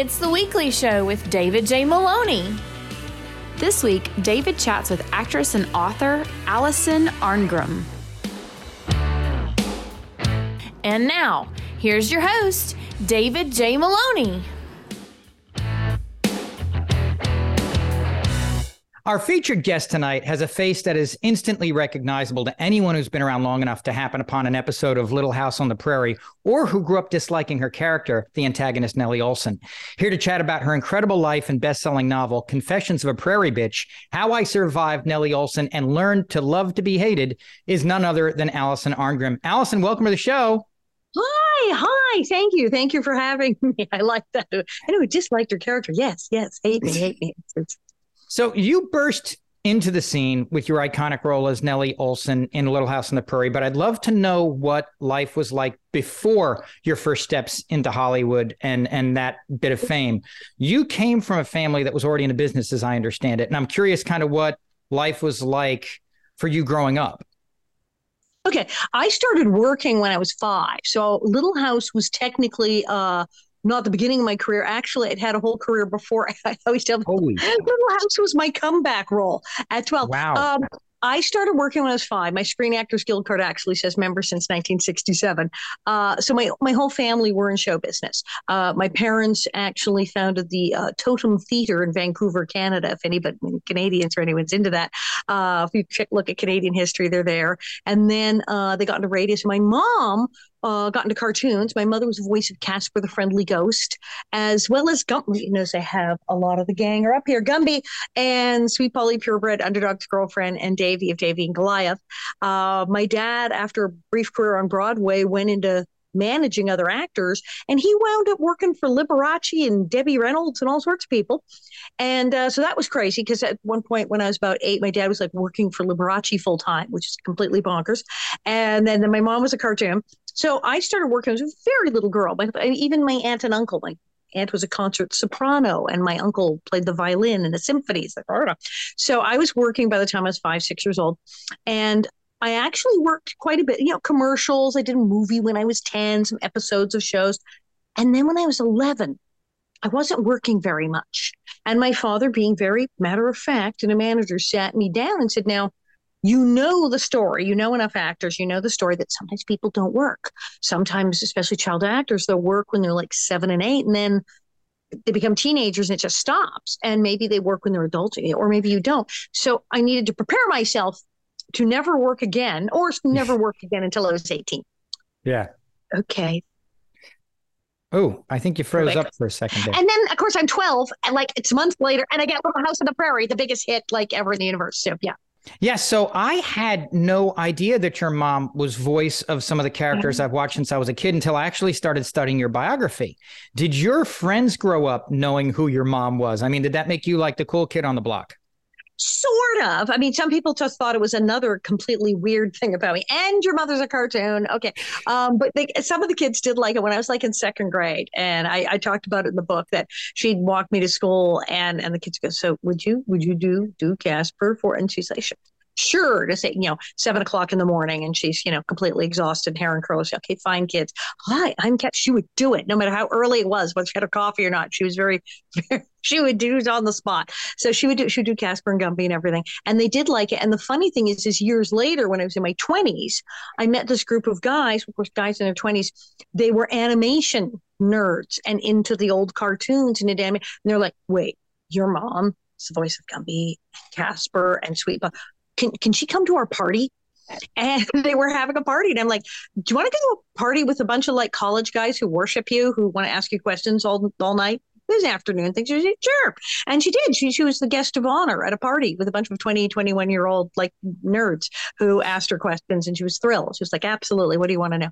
It's the weekly show with David J. Maloney. This week, David chats with actress and author Alison Arngrim. And now, here's your host, David J. Maloney. Our featured guest tonight has a face that is instantly recognizable to anyone who's been around long enough to happen upon an episode of Little House on the Prairie or who grew up disliking her character, the antagonist Nellie Oleson. Here to chat about her incredible life and best-selling novel, Confessions of a Prairie Bitch, How I Survived Nellie Oleson and Learned to Love to Be Hated is none other than Alison Arngrim. Alison, welcome to the show. Hi, hi. Thank you. Thank you for having me. I like that. I know, I disliked her character. Yes, yes. Hate me, hate me. So you burst into the scene with your iconic role as Nellie Oleson in Little House on the Prairie, but I'd love to know what life was like before your first steps into Hollywood and and that bit of fame. You came from a family that was already in the business, as I understand it, and I'm curious, kind of what life was like for you growing up. Okay, I started working when I was five, so Little House was technically uh, not the beginning of my career. Actually, it had a whole career before. I always tell Holy. Little House was my comeback role at 12. Wow. Um, I started working when I was five. My Screen Actors Guild card actually says member since 1967. Uh, so my my whole family were in show business. Uh, my parents actually founded the uh, Totem Theatre in Vancouver, Canada. If anybody Canadians or anyone's into that, uh, if you check, look at Canadian history, they're there. And then uh, they got into radio. So my mom uh, got into cartoons. My mother was voice of Casper the Friendly Ghost, as well as Gumby. You know, they have a lot of the gang are up here. Gumby and Sweet Polly Purebred, Underdog's Girlfriend, and Davy of Davy and Goliath. Uh, my dad, after a brief career on Broadway, went into managing other actors. And he wound up working for Liberace and Debbie Reynolds and all sorts of people. And uh, so that was crazy because at one point when I was about eight, my dad was like working for Liberace full time, which is completely bonkers. And then, then my mom was a cartoon. So I started working as a very little girl. Even my aunt and uncle, my aunt was a concert soprano, and my uncle played the violin in the symphonies. So I was working by the time I was five, six years old, and I actually worked quite a bit. You know, commercials. I did a movie when I was ten, some episodes of shows, and then when I was eleven, I wasn't working very much. And my father, being very matter of fact and a manager, sat me down and said, "Now." You know the story. You know enough actors. You know the story that sometimes people don't work. Sometimes, especially child actors, they'll work when they're like seven and eight, and then they become teenagers and it just stops. And maybe they work when they're adults, eh, or maybe you don't. So I needed to prepare myself to never work again, or never work again until I was eighteen. Yeah. Okay. Oh, I think you froze up for a second there. And then, of course, I'm 12, and like it's months later, and I get Little House on the Prairie, the biggest hit like ever in the universe. So, yeah. Yeah, so I had no idea that your mom was voice of some of the characters mm-hmm. I've watched since I was a kid until I actually started studying your biography. Did your friends grow up knowing who your mom was? I mean, did that make you like the cool kid on the block? Sort of. I mean, some people just thought it was another completely weird thing about me. And your mother's a cartoon. Okay. Um, but they, some of the kids did like it when I was like in second grade. And I, I talked about it in the book that she'd walk me to school and, and the kids go, so would you, would you do, do Casper for, and she's like, sure to say, you know, seven o'clock in the morning and she's, you know, completely exhausted, hair and curls. Okay, fine, kids. Hi, I'm Cat. She would do it no matter how early it was, whether she had a coffee or not. She was very, she would do it on the spot. So she would do, she would do Casper and Gumby and everything. And they did like it. And the funny thing is, is years later, when I was in my 20s, I met this group of guys, of course, guys in their 20s, they were animation nerds and into the old cartoons and, and they're like, wait, your mom is the voice of Gumby, Casper, and Sweet can can she come to our party? And they were having a party, and I'm like, "Do you want to go to a party with a bunch of like college guys who worship you, who want to ask you questions all all night?" This afternoon, things she said, sure. And she did. She, she was the guest of honor at a party with a bunch of 20, 21 year old like nerds who asked her questions and she was thrilled. She was like, absolutely. What do you want to know?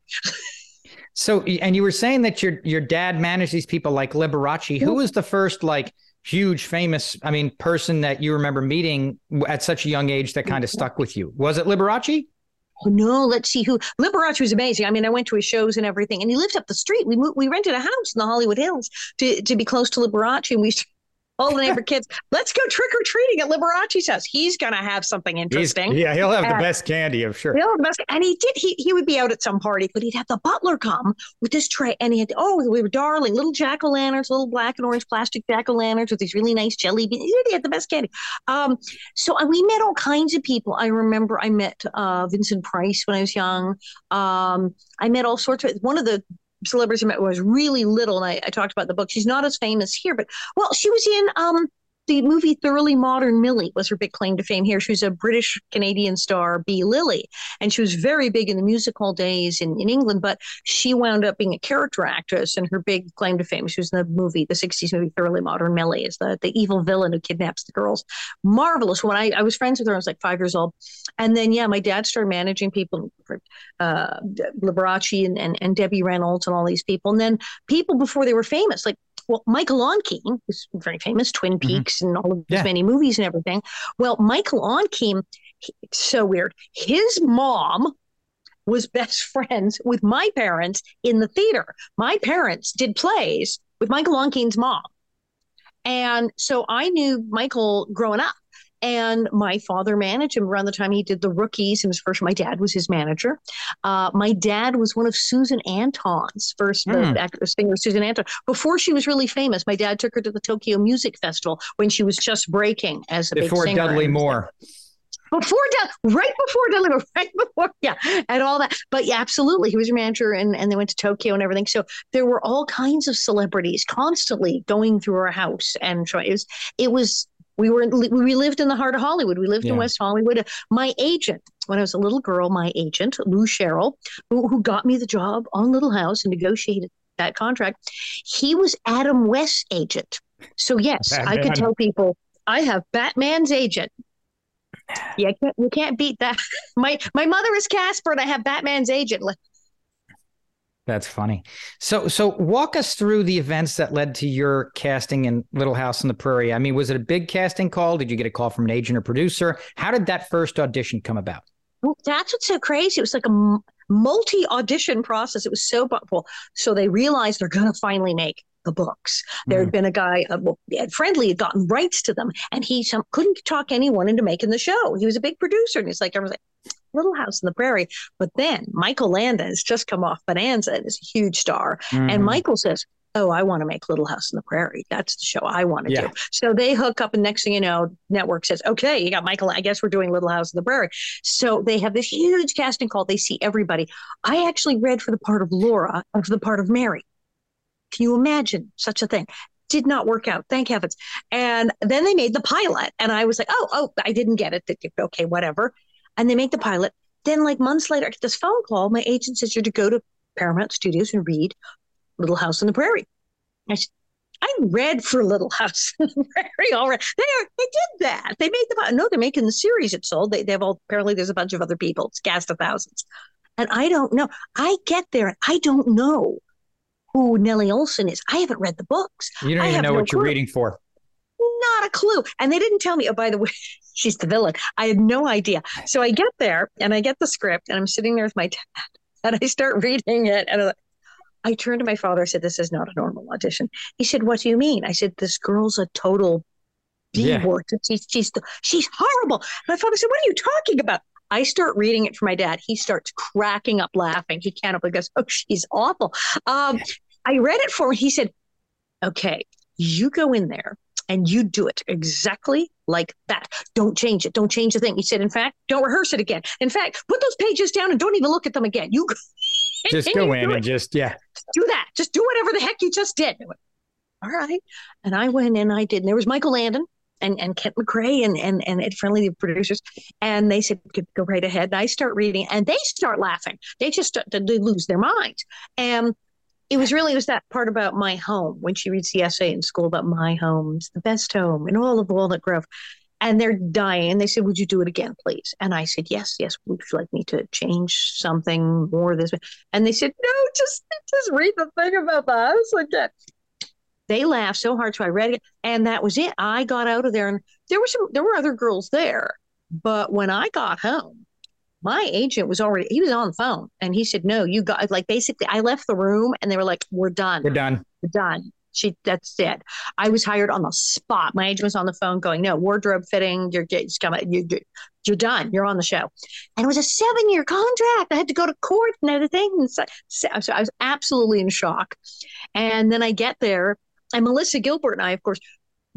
so, and you were saying that your, your dad managed these people like Liberace. Who was the first like huge famous i mean person that you remember meeting at such a young age that kind of stuck with you. Was it liberace? Oh no let's see who liberace was amazing. I mean i went to his shows and everything and he lived up the street. We moved, we rented a house in the hollywood hills to, to be close to liberace and we all the neighbor kids, let's go trick or treating at Liberace's house. He's going to have something interesting. He's, yeah, he'll have the best candy, I'm sure. He'll have the best, and he did. He he would be out at some party, but he'd have the butler come with this tray, and he had oh, we were darling little jack o' lanterns, little black and orange plastic jack o' lanterns with these really nice jelly beans. He had the best candy. Um, so we met all kinds of people. I remember I met uh, Vincent Price when I was young. Um, I met all sorts of one of the celebrities I met was really little, and I, I, talked about the book. She's not as famous here, but well, she was in um, the movie Thoroughly Modern Millie was her big claim to fame here. She was a British Canadian star, Bea Lillie, and she was very big in the musical days in, in England, but she wound up being a character actress and her big claim to fame, she was in the movie, the 60s movie Thoroughly Modern Millie, is the, the evil villain who kidnaps the girls. Marvelous. When I, I was friends with her, I was like five years old. And then, yeah, my dad started managing people, uh, Liberace and, and, and Debbie Reynolds and all these people. And then people before they were famous, like well, Michael Ontkean, who's very famous, Twin mm-hmm. Peaks mm-hmm. and all of yeah. his many movies and everything. Well, Michael Ontkean, so weird. His mom was best friends with my parents in the theater. My parents did plays with Michael Ontkean's mom. And so I knew Michael growing up. And my father managed him around the time he did the rookies. And his first, my dad was his manager. Uh, my dad was one of Susan Anton's first mm. actress singer, Susan Anton. Before she was really famous, my dad took her to the Tokyo Music Festival when she was just breaking as a before big singer. Dudley Moore. Before right before Dudley right before, yeah, and all that. But yeah, absolutely, he was your manager, and and they went to Tokyo and everything. So there were all kinds of celebrities constantly going through our house, and it was it was we were we lived in the heart of Hollywood. We lived yeah. in West Hollywood. My agent, when I was a little girl, my agent Lou Sherrill, who, who got me the job on Little House and negotiated that contract, he was Adam West's agent. So yes, Batman. I could tell people I have Batman's agent. Yeah, you can't, you can't beat that. My my mother is Casper, and I have Batman's agent. That's funny. So, so walk us through the events that led to your casting in Little House on the Prairie. I mean, was it a big casting call? Did you get a call from an agent or producer? How did that first audition come about? Well, that's what's so crazy. It was like a multi audition process. It was so well. So they realized they're going to finally make the books. There had mm. been a guy, uh, well, Friendly had gotten rights to them, and he some, couldn't talk anyone into making the show. He was a big producer, and he's like, everyone's like, Little House in the Prairie. But then Michael Landon has just come off Bonanza and is a huge star. Mm. And Michael says, Oh, I want to make Little House in the Prairie. That's the show I want to yeah. do. So they hook up, and next thing you know, network says, Okay, you got Michael. I guess we're doing Little House in the Prairie. So they have this huge casting call. They see everybody. I actually read for the part of Laura and for the part of Mary. Can you imagine such a thing? Did not work out, thank heavens. And then they made the pilot, and I was like, oh, oh, I didn't get it. Okay, whatever. And they make the pilot. Then, like months later, I get this phone call. My agent says you're to go to Paramount Studios and read Little House on the Prairie. I said, I read for Little House on the Prairie already. They are, they did that. They made the no, they're making the series. It's sold. They, they have all apparently there's a bunch of other people. It's cast of thousands, and I don't know. I get there and I don't know who Nellie Oleson is. I haven't read the books. You don't I even know no what clue. you're reading for. Not a clue. And they didn't tell me, oh, by the way, she's the villain. I had no idea. So I get there and I get the script and I'm sitting there with my dad and I start reading it. And I turned to my father. I said, This is not a normal audition. He said, What do you mean? I said, This girl's a total B yeah. word. She's, she's, she's horrible. My father said, What are you talking about? I start reading it for my dad. He starts cracking up laughing. He can't believe goes, Oh, she's awful. Um, I read it for him. He said, Okay, you go in there and you do it exactly like that. Don't change it. Don't change the thing. He said, In fact, don't rehearse it again. In fact, put those pages down and don't even look at them again. You just go in and just, yeah. Do that. Just do whatever the heck you just did. Went, All right. And I went and I did. And there was Michael Landon and, and Kent McCray and, and, and Ed Friendly, the producers. And they said, go right ahead. And I start reading and they start laughing. They just they lose their minds. And it was really it was that part about my home when she reads the essay in school about my home it's the best home in all of walnut grove. And they're dying and they said would you do it again please? And i said yes yes would you like me to change something more this way? And they said no just just read the thing about the house again they laughed so hard, so I read it, and that was it. I got out of there, and there were some, there were other girls there, but when I got home, my agent was already he was on the phone, and he said, "No, you got like basically." I left the room, and they were like, "We're done. We're done. We're done." She that's it. I was hired on the spot. My agent was on the phone going, "No wardrobe fitting. You're coming. You, you're done. You're on the show." And it was a seven year contract. I had to go to court and everything. And so, so I was absolutely in shock. And then I get there, and Melissa Gilbert and I, of course,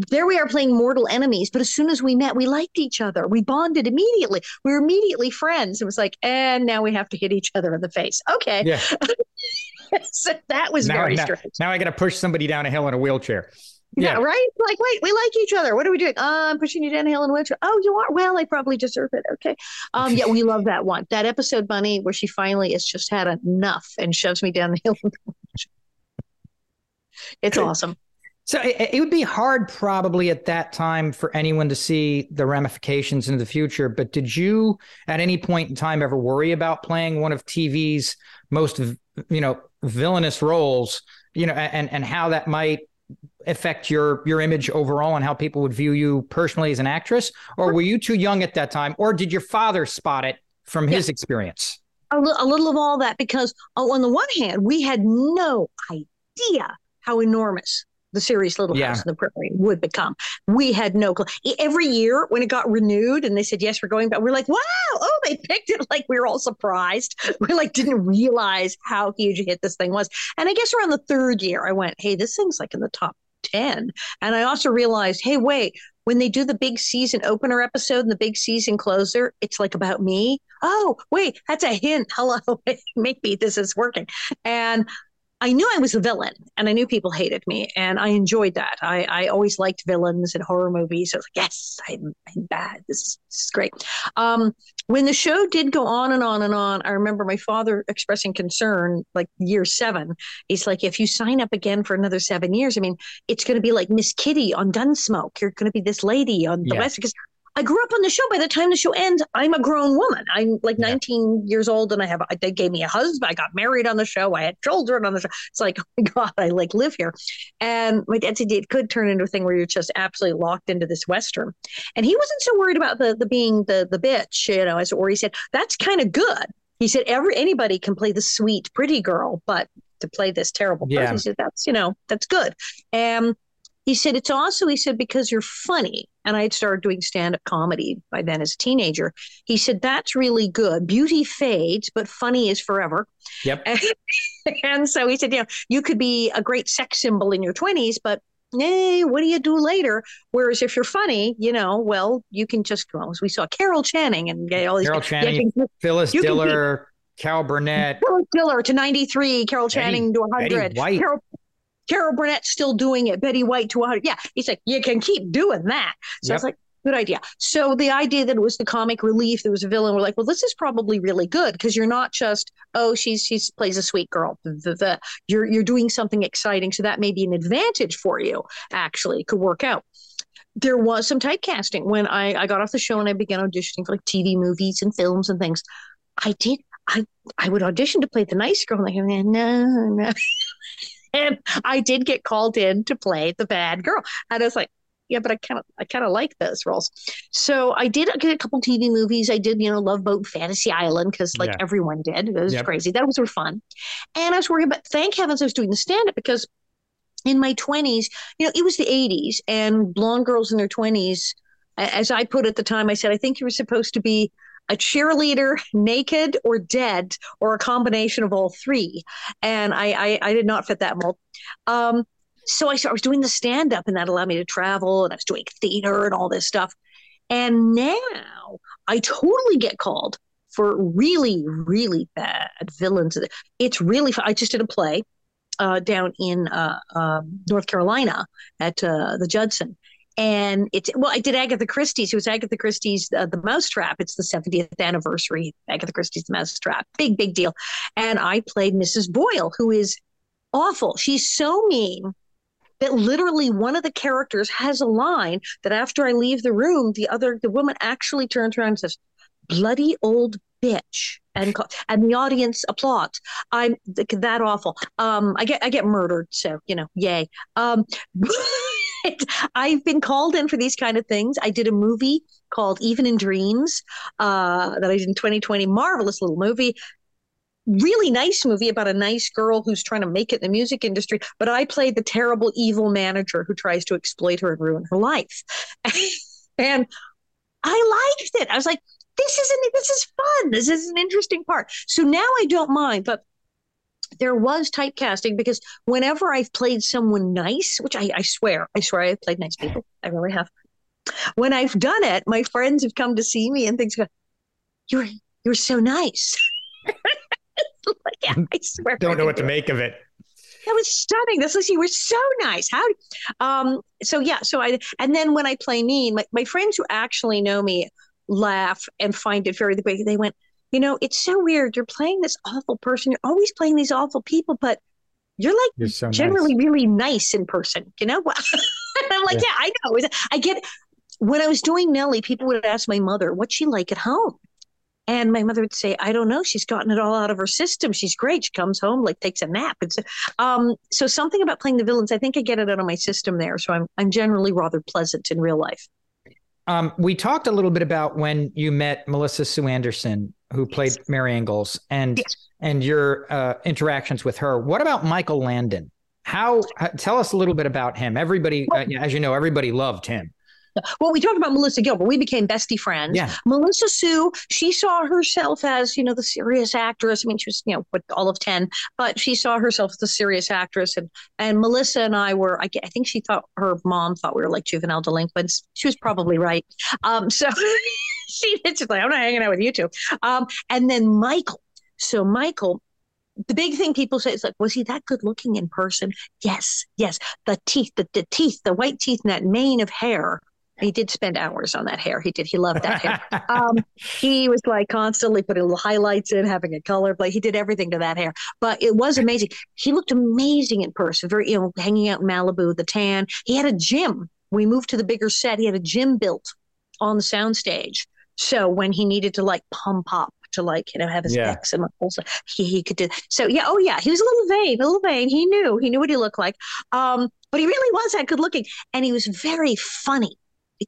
there we are playing mortal enemies. But as soon as we met, we liked each other. We bonded immediately. We were immediately friends. It was like, and now we have to hit each other in the face. Okay. Yeah. so that was now, very now, strange. Now I got to push somebody down a hill in a wheelchair. Yeah. yeah. right. Like, wait, we like each other. What are we doing? Uh, I'm pushing you down a hill in a wheelchair. Oh, you are. Well, I probably deserve it. Okay. Um, yeah, we love that one. That episode, Bunny, where she finally has just had enough and shoves me down the hill. it's awesome. So it, it, would be hard probably at that time for anyone to see the ramifications in the future. But did you at any point in time ever worry about playing one of TV's most, you know, villainous roles, you know, and, and how that might affect your your image overall and how people would view you personally as an actress? Or were you too young at that time? Or did your father spot it from his yeah. experience? A little of all that because oh, on the one hand, we had no idea how enormous the series Little yeah. House on the Prairie would become. We had no clue. Every year when it got renewed and they said, yes, we're going back, we're like, wow, oh, they picked it. Like we were all surprised. We like didn't realize how huge a hit this thing was. And I guess around the third year, I went, hey, this thing's like in the top 10. And I also realized, hey, wait, when they do the big season opener episode and the big season closer, it's like about me. Oh, wait, that's a hint. Hello, maybe this is working. And I knew I was a villain and I knew people hated me and I enjoyed that. I, I always liked villains in horror movies. I was like, yes, I'm, I'm bad. This is, this is great. Um, when the show did go on and on and on, I remember my father expressing concern like year seven. He's like, if you sign up again for another seven years, I mean, it's going to be like Miss Kitty on Gunsmoke. You're going to be this lady on the yeah. West because I grew up on the show. By the time the show ends, I'm a grown woman. I'm like yeah. 19 years old, and I have they gave me a husband. I got married on the show. I had children on the show. It's like, oh my god, I like live here. And my dad said it could turn into a thing where you're just absolutely locked into this western. And he wasn't so worried about the the being the the bitch, you know, as or he said that's kind of good. He said every anybody can play the sweet pretty girl, but to play this terrible person, yeah. he said that's you know that's good. And he said it's also he said because you're funny and i had started doing stand-up comedy by then as a teenager he said that's really good beauty fades but funny is forever yep and, and so he said you know you could be a great sex symbol in your 20s but hey, what do you do later? Whereas if you're funny, you know, well, you can just go. we saw Carol Channing and get all these. Carol Channing, can, Phyllis Diller, Carol Burnett. Phyllis Diller to 93, Carol Channing to 100. White. Carol, Carol Burnett's still doing it. Betty White to 100. Yeah. He's like, you can keep doing that. So yep. I was like, good idea. So the idea that it was the comic relief, there was a villain, we're like, well, this is probably really good because you're not just, oh, she's she's plays a sweet girl. The, the, you're you're doing something exciting. So that may be an advantage for you, actually, could work out. There was some typecasting when I, I got off the show and I began auditioning for like TV movies and films and things. I did I I would audition to play the nice girl. And like, no, no. and I did get called in to play the bad girl. And I was like, yeah, but I kind of I kind of like those roles. So I did get a couple TV movies. I did, you know, Love Boat, Fantasy Island, because like yeah. everyone did. It was yep. crazy. That was of fun. And I was working, but thank heavens I was doing the stand up because in my 20s, you know, it was the 80s and blonde girls in their 20s, as I put at the time, I said, I think you were supposed to be a cheerleader, naked or dead, or a combination of all three. And I, I, I did not fit that mold. Um, so I, I was doing the stand up, and that allowed me to travel, and I was doing theater and all this stuff. And now I totally get called for really, really bad villains. It's really fun. I just did a play uh, down in uh, uh, North Carolina at uh, the Judson, and it's well, I did Agatha Christie's. It was Agatha Christie's uh, The Mousetrap. It's the 70th anniversary. Agatha Christie's The Mousetrap, big big deal. And I played Mrs. Boyle, who is awful. She's so mean that literally one of the characters has a line that after I leave the room, the other the woman actually turns around and says, "Bloody old bitch." And, and the audience applauds. I'm that awful. Um, I get I get murdered, so you know, yay. Um, I've been called in for these kind of things. I did a movie called Even in Dreams uh, that I did in 2020. Marvelous little movie. really nice movie about a nice girl who's trying to make it in the music industry, but I played the terrible evil manager who tries to exploit her and ruin her life. and I liked it. I was like, this isn't this is fun. This is an interesting part. So now I don't mind, but there was typecasting because whenever I've played someone nice, which I, I swear, I swear I've played nice people. I really have. When I've done it, my friends have come to see me and things go, You're you're so nice. like, yeah, I swear. Don't know what to make of it. That was stunning. This was you were so nice. How um so yeah, so I and then when I play mean, my, my friends who actually know me laugh and find it very the way they went, you know, it's so weird. You're playing this awful person. You're always playing these awful people, but you're like you're so generally nice. really nice in person, you know? I'm like, yeah. yeah, I know. I get when I was doing Nellie, people would ask my mother, what's she like at home? And my mother would say, I don't know. She's gotten it all out of her system. She's great. She comes home, like takes a nap. It's um, so something about playing the villains, I think I get it out of my system there. So I'm I'm generally rather pleasant in real life. Um, we talked a little bit about when you met Melissa Sue Anderson, who played yes. Mary Ingalls, and yes. and your uh, interactions with her. What about Michael Landon? How tell us a little bit about him? Everybody, uh, as you know, everybody loved him. Well, we talked about Melissa Gilbert. We became bestie friends. Yeah. Melissa Sue, she saw herself as, you know, the serious actress. I mean, she was, you know, with all of 10, but she saw herself as the serious actress. And and Melissa and I were, I, I think she thought her mom thought we were like juvenile delinquents. She was probably right. Um, so she did just like, I'm not hanging out with you two. Um, and then Michael. So Michael, the big thing people say is like, was he that good looking in person? Yes, yes. The teeth, the, the teeth, the white teeth, and that mane of hair he did spend hours on that hair. He did. He loved that hair. um, he was like constantly putting little highlights in, having a color play. He did everything to that hair, but it was amazing. He looked amazing in person. Very, you know, hanging out in Malibu, the tan. He had a gym. We moved to the bigger set. He had a gym built on the soundstage. So when he needed to like pump up to like you know have his yeah. and muscles, he, he could do. So yeah, oh yeah, he was a little vain, a little vain. He knew he knew what he looked like. Um, but he really was that good looking, and he was very funny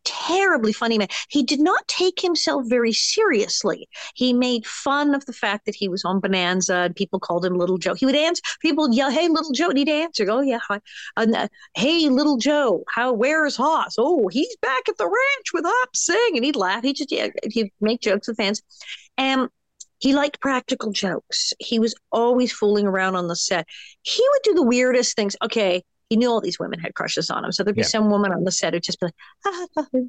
terribly funny man. He did not take himself very seriously. He made fun of the fact that he was on Bonanza and people called him Little Joe. He would answer, people would yell, Hey, Little Joe, need to answer. Oh, yeah. Hi. And, uh, hey, Little Joe, how, where's Hoss? Oh, he's back at the ranch with Hop Sing. And he'd laugh. He just, yeah, he'd make jokes with fans. And he liked practical jokes. He was always fooling around on the set. He would do the weirdest things. Okay, he knew all these women had crushes on him. So there'd be yeah. some woman on the set who'd just be like, ah, ah, ah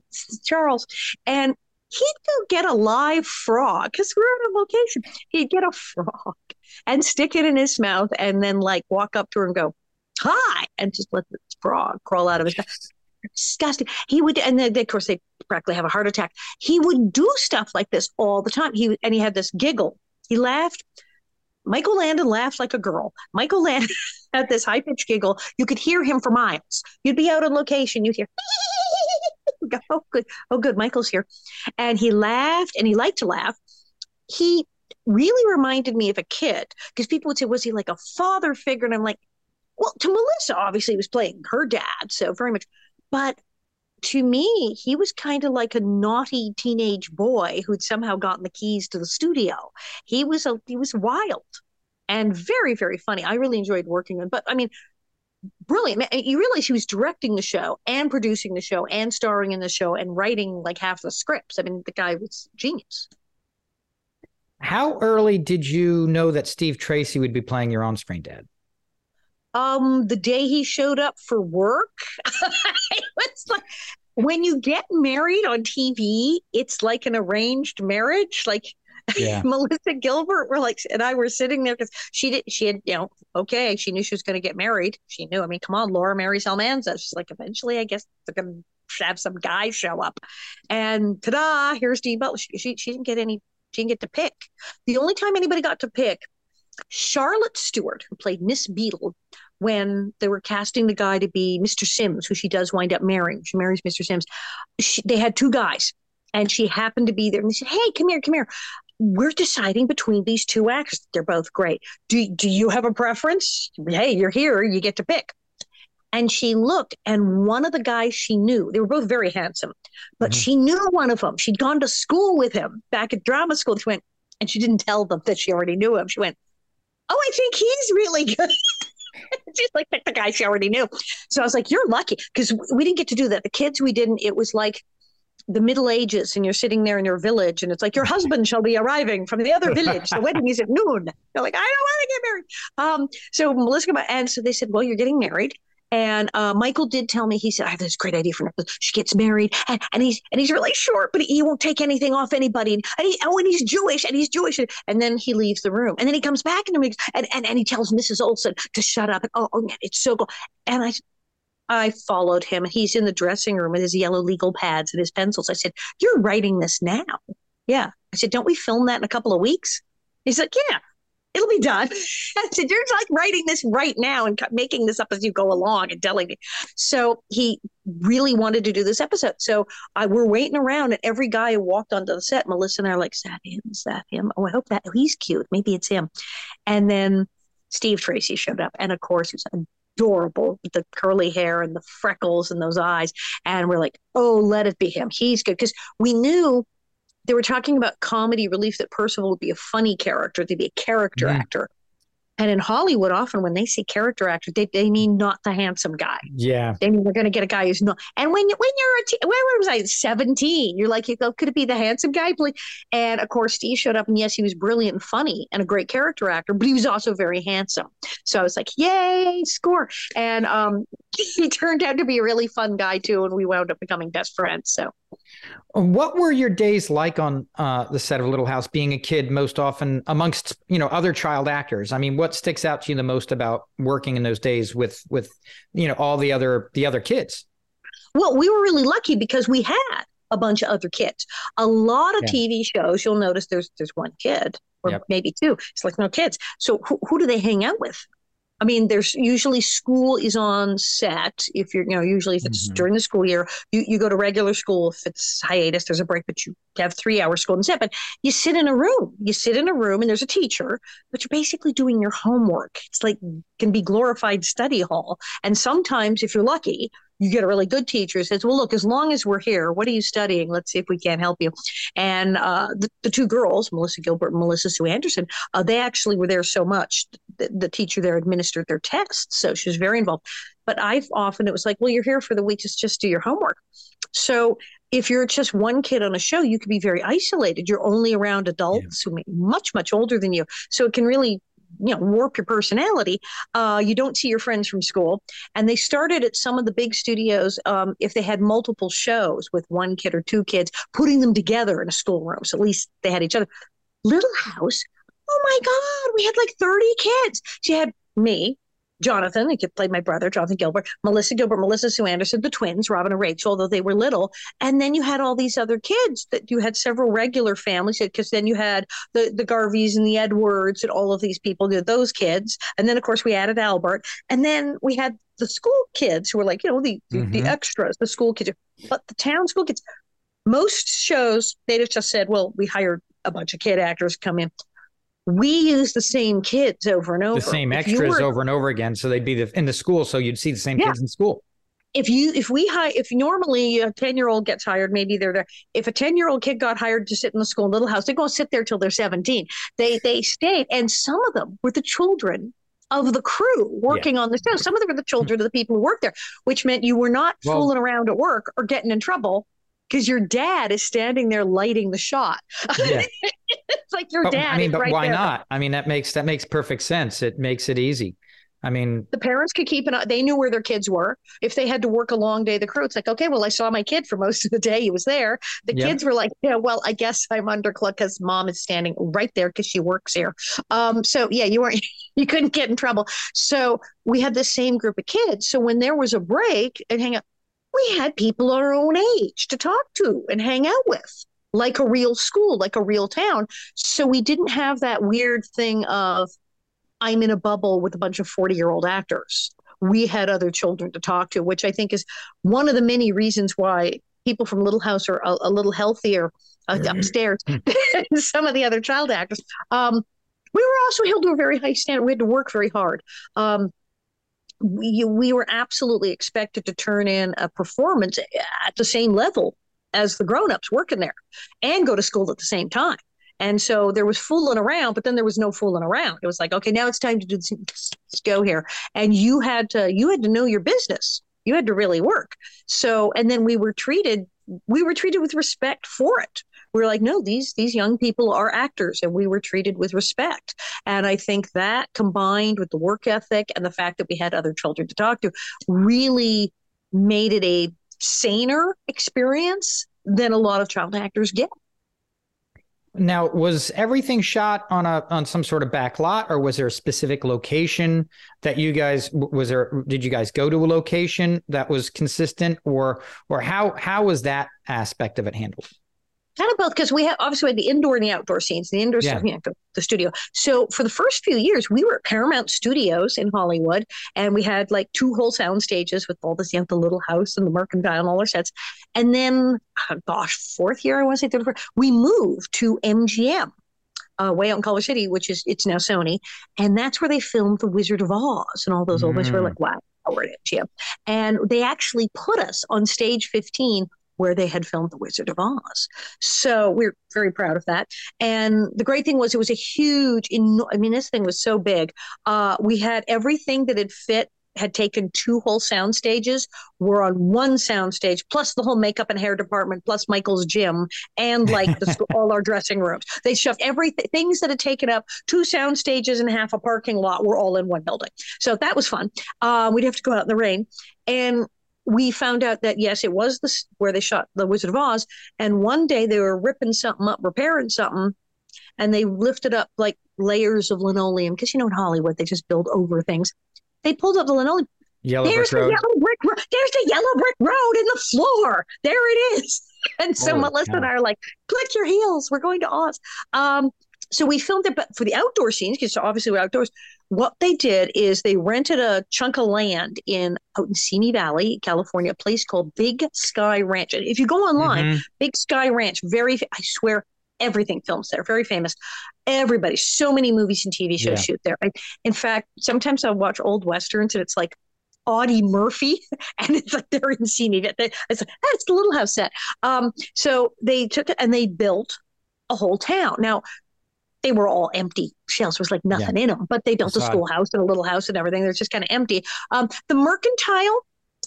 Charles. And he'd go get a live frog because we are on a location. He'd get a frog and stick it in his mouth and then like walk up to her and go, hi, and just let the frog crawl out of his mouth. Disgusting. He would, and then of course they practically have a heart attack. He would do stuff like this all the time. He and he had this giggle. He laughed Michael Landon laughed like a girl. Michael Landon had this high pitched giggle. You could hear him for miles. You'd be out on location, you'd hear, oh, good. Oh, good. Michael's here. And he laughed and he liked to laugh. He really reminded me of a kid because people would say, was he like a father figure? And I'm like, well, to Melissa, obviously, he was playing her dad. So very much. But to me, he was kind of like a naughty teenage boy who'd somehow gotten the keys to the studio. He was a he was wild and very very funny. I really enjoyed working on. But I mean, brilliant. You realize he was directing the show and producing the show and starring in the show and writing like half the scripts. I mean, the guy was genius. How early did you know that Steve Tracy would be playing your on-screen dad? Um, the day he showed up for work, it's like when you get married on TV, it's like an arranged marriage. Like yeah. Melissa Gilbert were like, and I were sitting there because she did, she had, you know, okay, she knew she was going to get married. She knew, I mean, come on, Laura marries Almanzo. She's like, eventually, I guess they're going to have some guy show up. And ta da, here's Dean Butler. She, she, she didn't get any, she didn't get to pick. The only time anybody got to pick Charlotte Stewart, who played Miss Beadle, when they were casting the guy to be Mr. Sims, who she does wind up marrying. She marries Mr. Sims. She, they had two guys, and she happened to be there. And they said, "Hey, come here, come here. We're deciding between these two actors. They're both great. Do do you have a preference? Hey, you're here. You get to pick." And she looked, and one of the guys she knew, they were both very handsome, but mm-hmm. she knew one of them. She'd gone to school with him back at drama school. She went, and she didn't tell them that she already knew him. She went, oh, I think he's really good. She's like pick the guy she already knew. So I was like, you're lucky because we didn't get to do that. The kids we didn't. It was like the Middle Ages, and you're sitting there in your village, and it's like your husband shall be arriving from the other village. The wedding is at noon. They're like, I don't want to get married. Um, so Melissa, and so they said, well, you're getting married. And uh, Michael did tell me he said I have this great idea for her. She gets married, and, and he's and he's really short, but he won't take anything off anybody. And, he, oh, and he's Jewish, and he's Jewish, and, and then he leaves the room, and then he comes back and and and, and he tells Mrs. Oleson to shut up. And oh, oh man, it's so cool. And I I followed him. He's in the dressing room with his yellow legal pads and his pencils. I said, "You're writing this now?" Yeah. I said, "Don't we film that in a couple of weeks?" He's like, "Yeah." It'll be done. I said, You're like writing this right now and making this up as you go along and telling me. So he really wanted to do this episode. So I we're waiting around, and every guy who walked onto the set, Melissa and I are like, Is that him? Is that him? Oh, I hope that oh, he's cute. Maybe it's him. And then Steve Tracy showed up. And of course, he's adorable with the curly hair and the freckles and those eyes. And we're like, Oh, let it be him. He's good. Because we knew they were talking about comedy relief that Percival would be a funny character, they'd be a character mm. actor. And in Hollywood, often when they say character actor, they, they mean not the handsome guy. Yeah. They mean they're going to get a guy who's not. And when when you're a t- where was I? Seventeen. You're like, you go, could it be the handsome guy? Please? And of course, Steve showed up, and yes, he was brilliant and funny and a great character actor, but he was also very handsome. So I was like, yay, score! And um, he turned out to be a really fun guy too, and we wound up becoming best friends. So what were your days like on uh, the set of Little House, being a kid, most often amongst you know other child actors? I mean, what sticks out to you the most about working in those days with with you know all the other the other kids? Well, we were really lucky because we had a bunch of other kids. A lot of yeah. TV shows, you'll notice there's there's one kid or yep. maybe two. It's like no kids. So who, who do they hang out with? I mean, there's usually school is on set. If you're, you know, usually if it's mm-hmm. during the school year, you, you go to regular school. If it's hiatus, there's a break, but you have three hours school and set. But you sit in a room. You sit in a room and there's a teacher, but you're basically doing your homework. It's like can be glorified study hall. And sometimes, if you're lucky, you get a really good teacher who says, well, look, as long as we're here, what are you studying? Let's see if we can't help you. And uh, the, the, two girls, Melissa Gilbert and Melissa Sue Anderson, uh, they actually were there so much. The, the, teacher there administered their tests. So she was very involved. But I've often, it was like, well, you're here for the week, just, just do your homework. So if you're just one kid on a show, you can be very isolated. You're only around adults yeah. who are much, much older than you. So it can really you know warp your personality uh, you don't see your friends from school. And they started at some of the big studios um, if they had multiple shows with one kid or two kids putting them together in a schoolroom so at least they had each other. Little house oh my god we had like 30 kids. She had me Jonathan, he played my brother, Jonathan Gilbert, Melissa Gilbert, Melissa Sue Anderson, the twins, Robin and Rachel, although they were little. And then you had all these other kids that you had several regular families because then you had the, the Garveys and the Edwards and all of these people, those kids. And then, of course, we added Albert. And then we had the school kids who were like, you know, the, mm-hmm. the extras, the school kids. But the town school kids, most shows, they'd have just said, well, we hired a bunch of kid actors to come in we use the same kids over and over. The same extras were, over and over again. So they'd be the, in the school. So you'd see the same yeah. kids in school. If you, if we hire, if normally a 10 year old gets hired, maybe they're there. If a 10 year old kid got hired to sit in the school little house, they're going to sit there till they're 17. They, they stayed. And some of them were the children of the crew working yeah. on the show. Some of them were the children of the people who worked there, which meant you were not well, fooling around at work or getting in trouble because your dad is standing there lighting the shot. Yeah. it's like your but, dad. I mean, but right why there. not? I mean, that makes that makes perfect sense. It makes it easy. I mean, the parents could keep an eye. They knew where their kids were. If they had to work a long day, the crew, it's like, okay, well, I saw my kid for most of the day. He was there. The yep. kids were like, yeah, well, I guess I'm under because mom is standing right there because she works here. Um, so yeah, you weren't, you couldn't get in trouble. So we had the same group of kids. So when there was a break and hang out, we had people our own age to talk to and hang out with like a real school, like a real town. So we didn't have that weird thing of I'm in a bubble with a bunch of 40 year old actors. We had other children to talk to, which I think is one of the many reasons why people from Little House are a, a little healthier uh, upstairs than some of the other child actors. Um, we were also held to a very high standard. We had to work very hard. Um, we, we were absolutely expected to turn in a performance at the same level as the grown-ups working there and go to school at the same time And so there was fooling around, but then there was no fooling around. It was like, okay, now it's time to do this, let's go here. And you had to you had to know your business. You had to really work. So and then we were treated we were treated with respect for it. We were like, no, these these young people are actors, and we were treated with respect. And I think that combined with the work ethic and the fact that we had other children to talk to, really made it a saner experience than a lot of child actors get. Now, was everything shot on a on some sort of back lot, or was there a specific location that you guys was there? Did you guys go to a location that was consistent, or or how how was that aspect of it handled? Kind of both because we have obviously we had the indoor and the outdoor scenes the indoor yeah. you know, the studio so for the first few years we were at paramount studios in hollywood and we had like two whole sound stages with all this you know the little house and the mercantile and all our sets and then oh gosh fourth year i want to say third fourth, we moved to mgm uh, way out in Culver City, which is it's now Sony, and that's where they filmed The Wizard of Oz and all those mm. old ones. We're like, wow, we're at MGM, and they actually put us on stage 15 where they had filmed The Wizard of Oz. So we're very proud of that. And the great thing was it was a huge, I mean, this thing was so big. Uh, we had everything that had fit had taken two whole sound stages were on one sound stage plus the whole makeup and hair department plus michael's gym and like the, all our dressing rooms they shoved everything things that had taken up two sound stages and half a parking lot were all in one building so that was fun um, we'd have to go out in the rain and we found out that yes, it was the where they shot the Wizard of Oz. And one day they were ripping something up, repairing something, and they lifted up like layers of linoleum because you know in Hollywood they just build over things. They pulled up the linoleum. Yellow there's brick the road. yellow brick road. There's the yellow brick road in the floor. There it is. And so Holy Melissa cow. and I are like, click your heels. We're going to Oz. Um, so we filmed it, but for the outdoor scenes, because obviously we're outdoors, what they did is they rented a chunk of land in out in Simi Valley, California, a place called Big Sky Ranch. And if you go online, mm-hmm. Big Sky Ranch, very, I swear, everything films there, very famous. Everybody, so many movies and TV shows yeah. shoot there. I, in fact, sometimes I'll watch old westerns and it's like Audie Murphy, and it's like they're in Simi. It's like, that's the Little House set. Um, so they took it and they built a whole town. Now, they were all empty shells. There was like nothing yeah. in them, but they built a schoolhouse and a little house and everything. They're just kind of empty. Um, the mercantile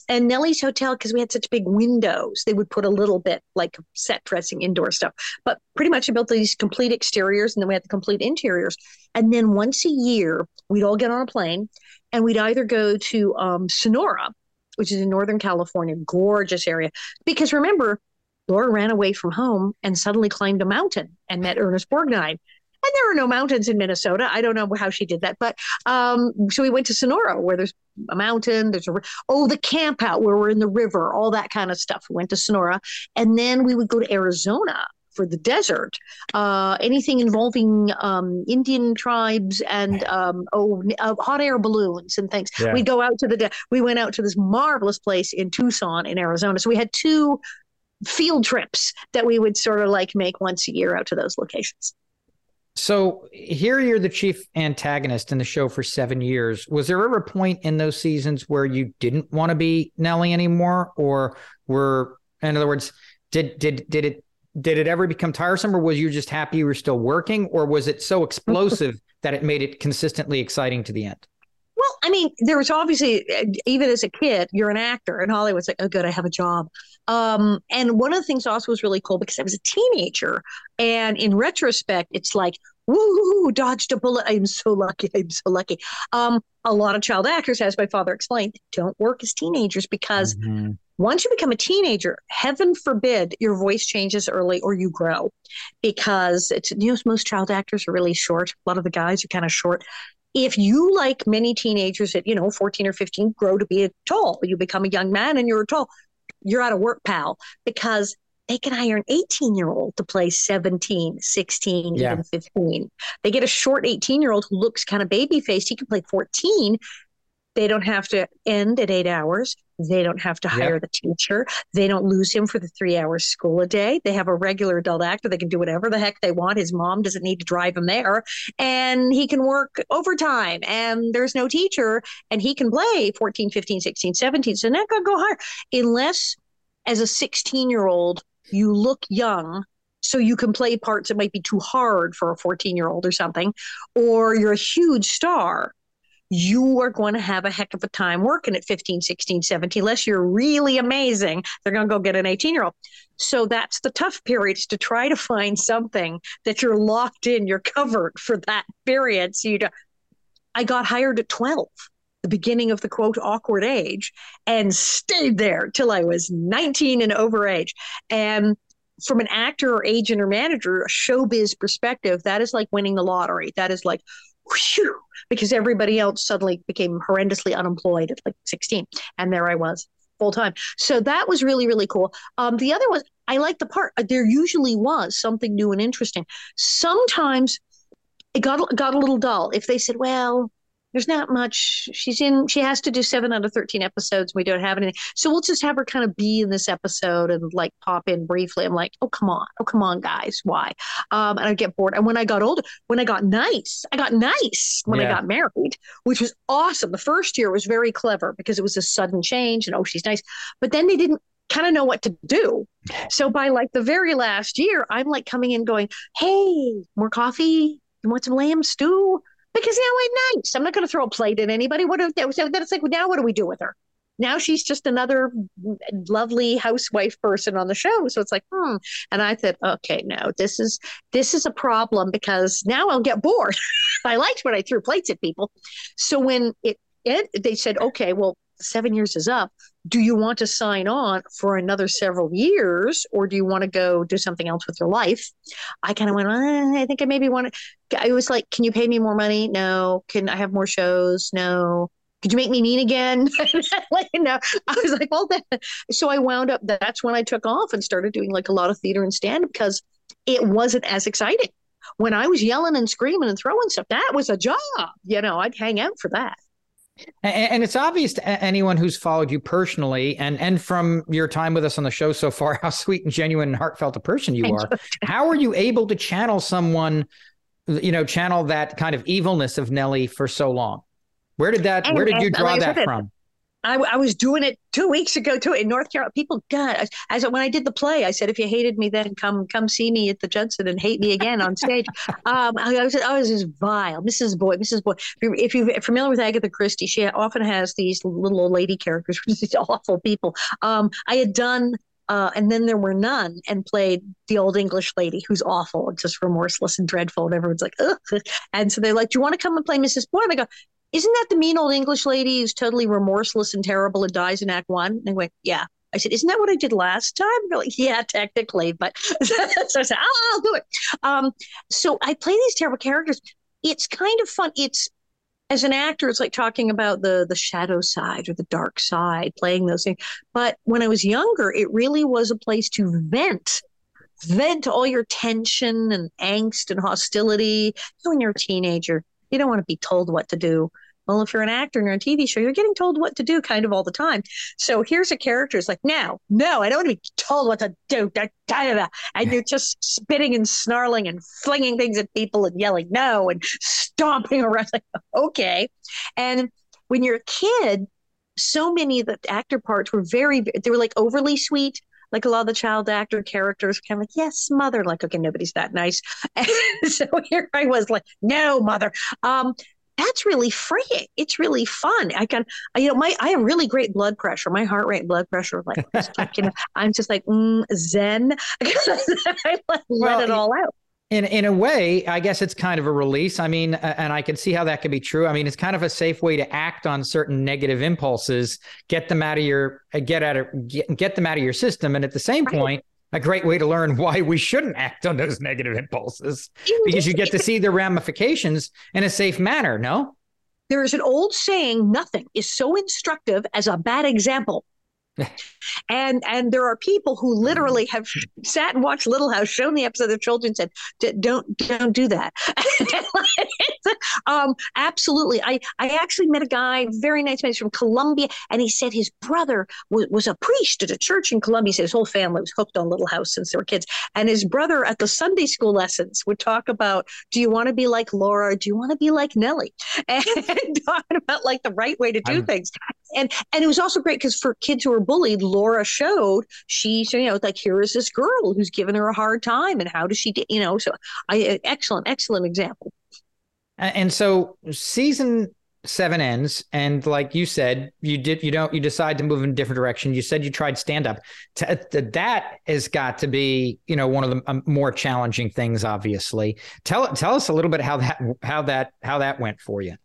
and Nellie's hotel, because we had such big windows, they would put a little bit like set dressing indoor stuff. But pretty much I built these complete exteriors and then we had the complete interiors. And then once a year, we'd all get on a plane and we'd either go to um, Sonora, which is in Northern California, gorgeous area. Because remember, Laura ran away from home and suddenly climbed a mountain and met Ernest Borgnine and there are no mountains in Minnesota. I don't know how she did that, but um, so we went to Sonora where there's a mountain. There's a oh the camp out where we're in the river, all that kind of stuff. We went to Sonora, and then we would go to Arizona for the desert. Uh, anything involving um, Indian tribes and um, oh uh, hot air balloons and things. Yeah. We go out to the de- we went out to this marvelous place in Tucson in Arizona. So we had two field trips that we would sort of like make once a year out to those locations. So here you're the chief antagonist in the show for seven years. Was there ever a point in those seasons where you didn't want to be Nellie anymore, or were, in other words, did did did it did it ever become tiresome, or was you just happy you were still working, or was it so explosive that it made it consistently exciting to the end? I mean, there was obviously, even as a kid, you're an actor, and Hollywood's like, oh, good, I have a job. Um, and one of the things also was really cool because I was a teenager, and in retrospect, it's like, woo, dodged a bullet. I'm so lucky. I'm so lucky. Um, a lot of child actors, as my father explained, don't work as teenagers because mm-hmm. once you become a teenager, heaven forbid your voice changes early or you grow because it's, you know, most child actors are really short. A lot of the guys are kind of short if you like many teenagers at you know 14 or 15 grow to be a tall you become a young man and you're tall you're out of work pal because they can hire an 18 year old to play 17 16 yeah. even 15 they get a short 18 year old who looks kind of baby faced he can play 14 they don't have to end at eight hours. They don't have to hire yep. the teacher. They don't lose him for the three hours school a day. They have a regular adult actor. They can do whatever the heck they want. His mom doesn't need to drive him there. And he can work overtime and there's no teacher and he can play 14, 15, 16, 17. So not going to go higher unless as a 16 year old, you look young So you can play parts that might be too hard for a 14 year old or something, or you're a huge star. You are going to have a heck of a time working at 15, 16, 17, unless you're really amazing. They're going to go get an 18 year old. So that's the tough period is to try to find something that you're locked in, you're covered for that period. So you, I got hired at 12 the beginning of the quote awkward age and stayed there till I was 19 and over age. And from an actor or agent or manager, a showbiz perspective, that is like winning the lottery. That is like, whew, because everybody else suddenly became horrendously unemployed at like 16. And there I was full time. So that was really, really cool. Um, the other was, I like the part. There usually was something new and interesting. Sometimes it got got a little dull. If they said, "Well, there's not much. She's in. She has to do seven out of thirteen episodes. and We don't have anything, so we'll just have her kind of be in this episode and like pop in briefly. I'm like, oh come on, oh come on, guys, why? Um, and I get bored. And when I got older, when I got nice, I got nice when yeah. I got married, which was awesome. The first year was very clever because it was a sudden change, and oh, she's nice. But then they didn't kind of know what to do. So by like the very last year, I'm like coming in going, hey, more coffee. You want some lamb stew? Because now I'm nice. I'm not going to throw a plate at anybody. What if so then it's like now what do we do with her? Now she's just another lovely housewife person on the show. So it's like, hmm. And I thought, okay, no, this is this is a problem because now I'll get bored. I liked when I threw plates at people. So when it, it they said, okay, well, seven years is up. Do you want to sign on for another several years or do you want to go do something else with your life? I kind of went, eh, I think I maybe want to. I was like, can you pay me more money? No. Can I have more shows? No. Could you make me mean again? like, no. I was like, well, then. So I wound up, that's when I took off and started doing like a lot of theater and stand because it wasn't as exciting. When I was yelling and screaming and throwing stuff, that was a job. You know, I'd hang out for that. And, it's obvious to anyone who's followed you personally and, and from your time with us on the show so far, how sweet and genuine and heartfelt a person you are. How are you able to channel someone, you know, channel that kind of evilness of Nellie for so long? Where did that, where did you draw that from? I, I, was doing it two weeks ago too in North Carolina. People, God, I, said when I did the play, I said if you hated me then, come come see me at the Judson and hate me again on stage. um, I, was I was just vile, Mrs. Boyle, Mrs. Boyle. If you're familiar with Agatha Christie, she often has these little old lady characters, which these awful people. Um, I had done uh, and then there were none and played the old English lady who's awful and just remorseless and dreadful. And everyone's like, Ugh. and so they're like, Do you want to come and play Mrs. Boyle? And I go, isn't that the mean old English lady who's totally remorseless and terrible and dies in Act One? And they went, yeah. I said, isn't that what I did last time? Like, yeah, technically, but so I said, oh, I'll do it. Um, so I play these terrible characters. It's kind of fun. It's as an actor, it's like talking about the the shadow side or the dark side, playing those things. But when I was younger, it really was a place to vent vent all your tension and angst and hostility. when you're a teenager, you don't want to be told what to do. Well, if you're an actor and you're on a TV show, you're getting told what to do kind of all the time. So here's a character. It's like, no, no, I don't want to be told what to do. And you're just spitting and snarling and flinging things at people and yelling no and stomping around. Like, okay. And when you're a kid, so many of the actor parts were very, they were like overly sweet like a lot of the child actor characters kind of like, yes, mother, like, okay, nobody's that nice. And so here I was like, no, mother. Um, that's really freeing. It's really fun. I can, you know, my I have really great blood pressure. My heart rate, blood pressure, like, like you know, I'm just like mm, zen. I let, well, it all out in in a way, I guess it's kind of a release. I mean, and I can see how that could be true. I mean, it's kind of a safe way to act on certain negative impulses, get them out of your uh, get out of get, get them out of your system, and at the same point, a great way to learn why we shouldn't act on those negative impulses because you get to see the ramifications in a safe manner. No, there is an old saying: "Nothing is so instructive as a bad example." and and there are people who literally have sat and watched Little House, shown the episode, their children said, "Don't don't do that." um, absolutely, I I actually met a guy, very nice man, he's from Colombia, and he said his brother w- was a priest at a church in Colombia. He said his whole family was hooked on Little House since they were kids, and his brother at the Sunday school lessons would talk about, "Do you want to be like Laura? Do you want to be like Nellie?" and talking about like the right way to do I'm, things. And and it was also great because for kids who are bullied, Laura showed she's you know like here is this girl who's given her a hard time, and how does she you know so I excellent excellent example. And so season seven ends and like you said you did you don't you decide to move in a different direction. You said you tried stand up that has got to be you know one of the um, more challenging things obviously. Tell tell us a little bit how that how that how that went for you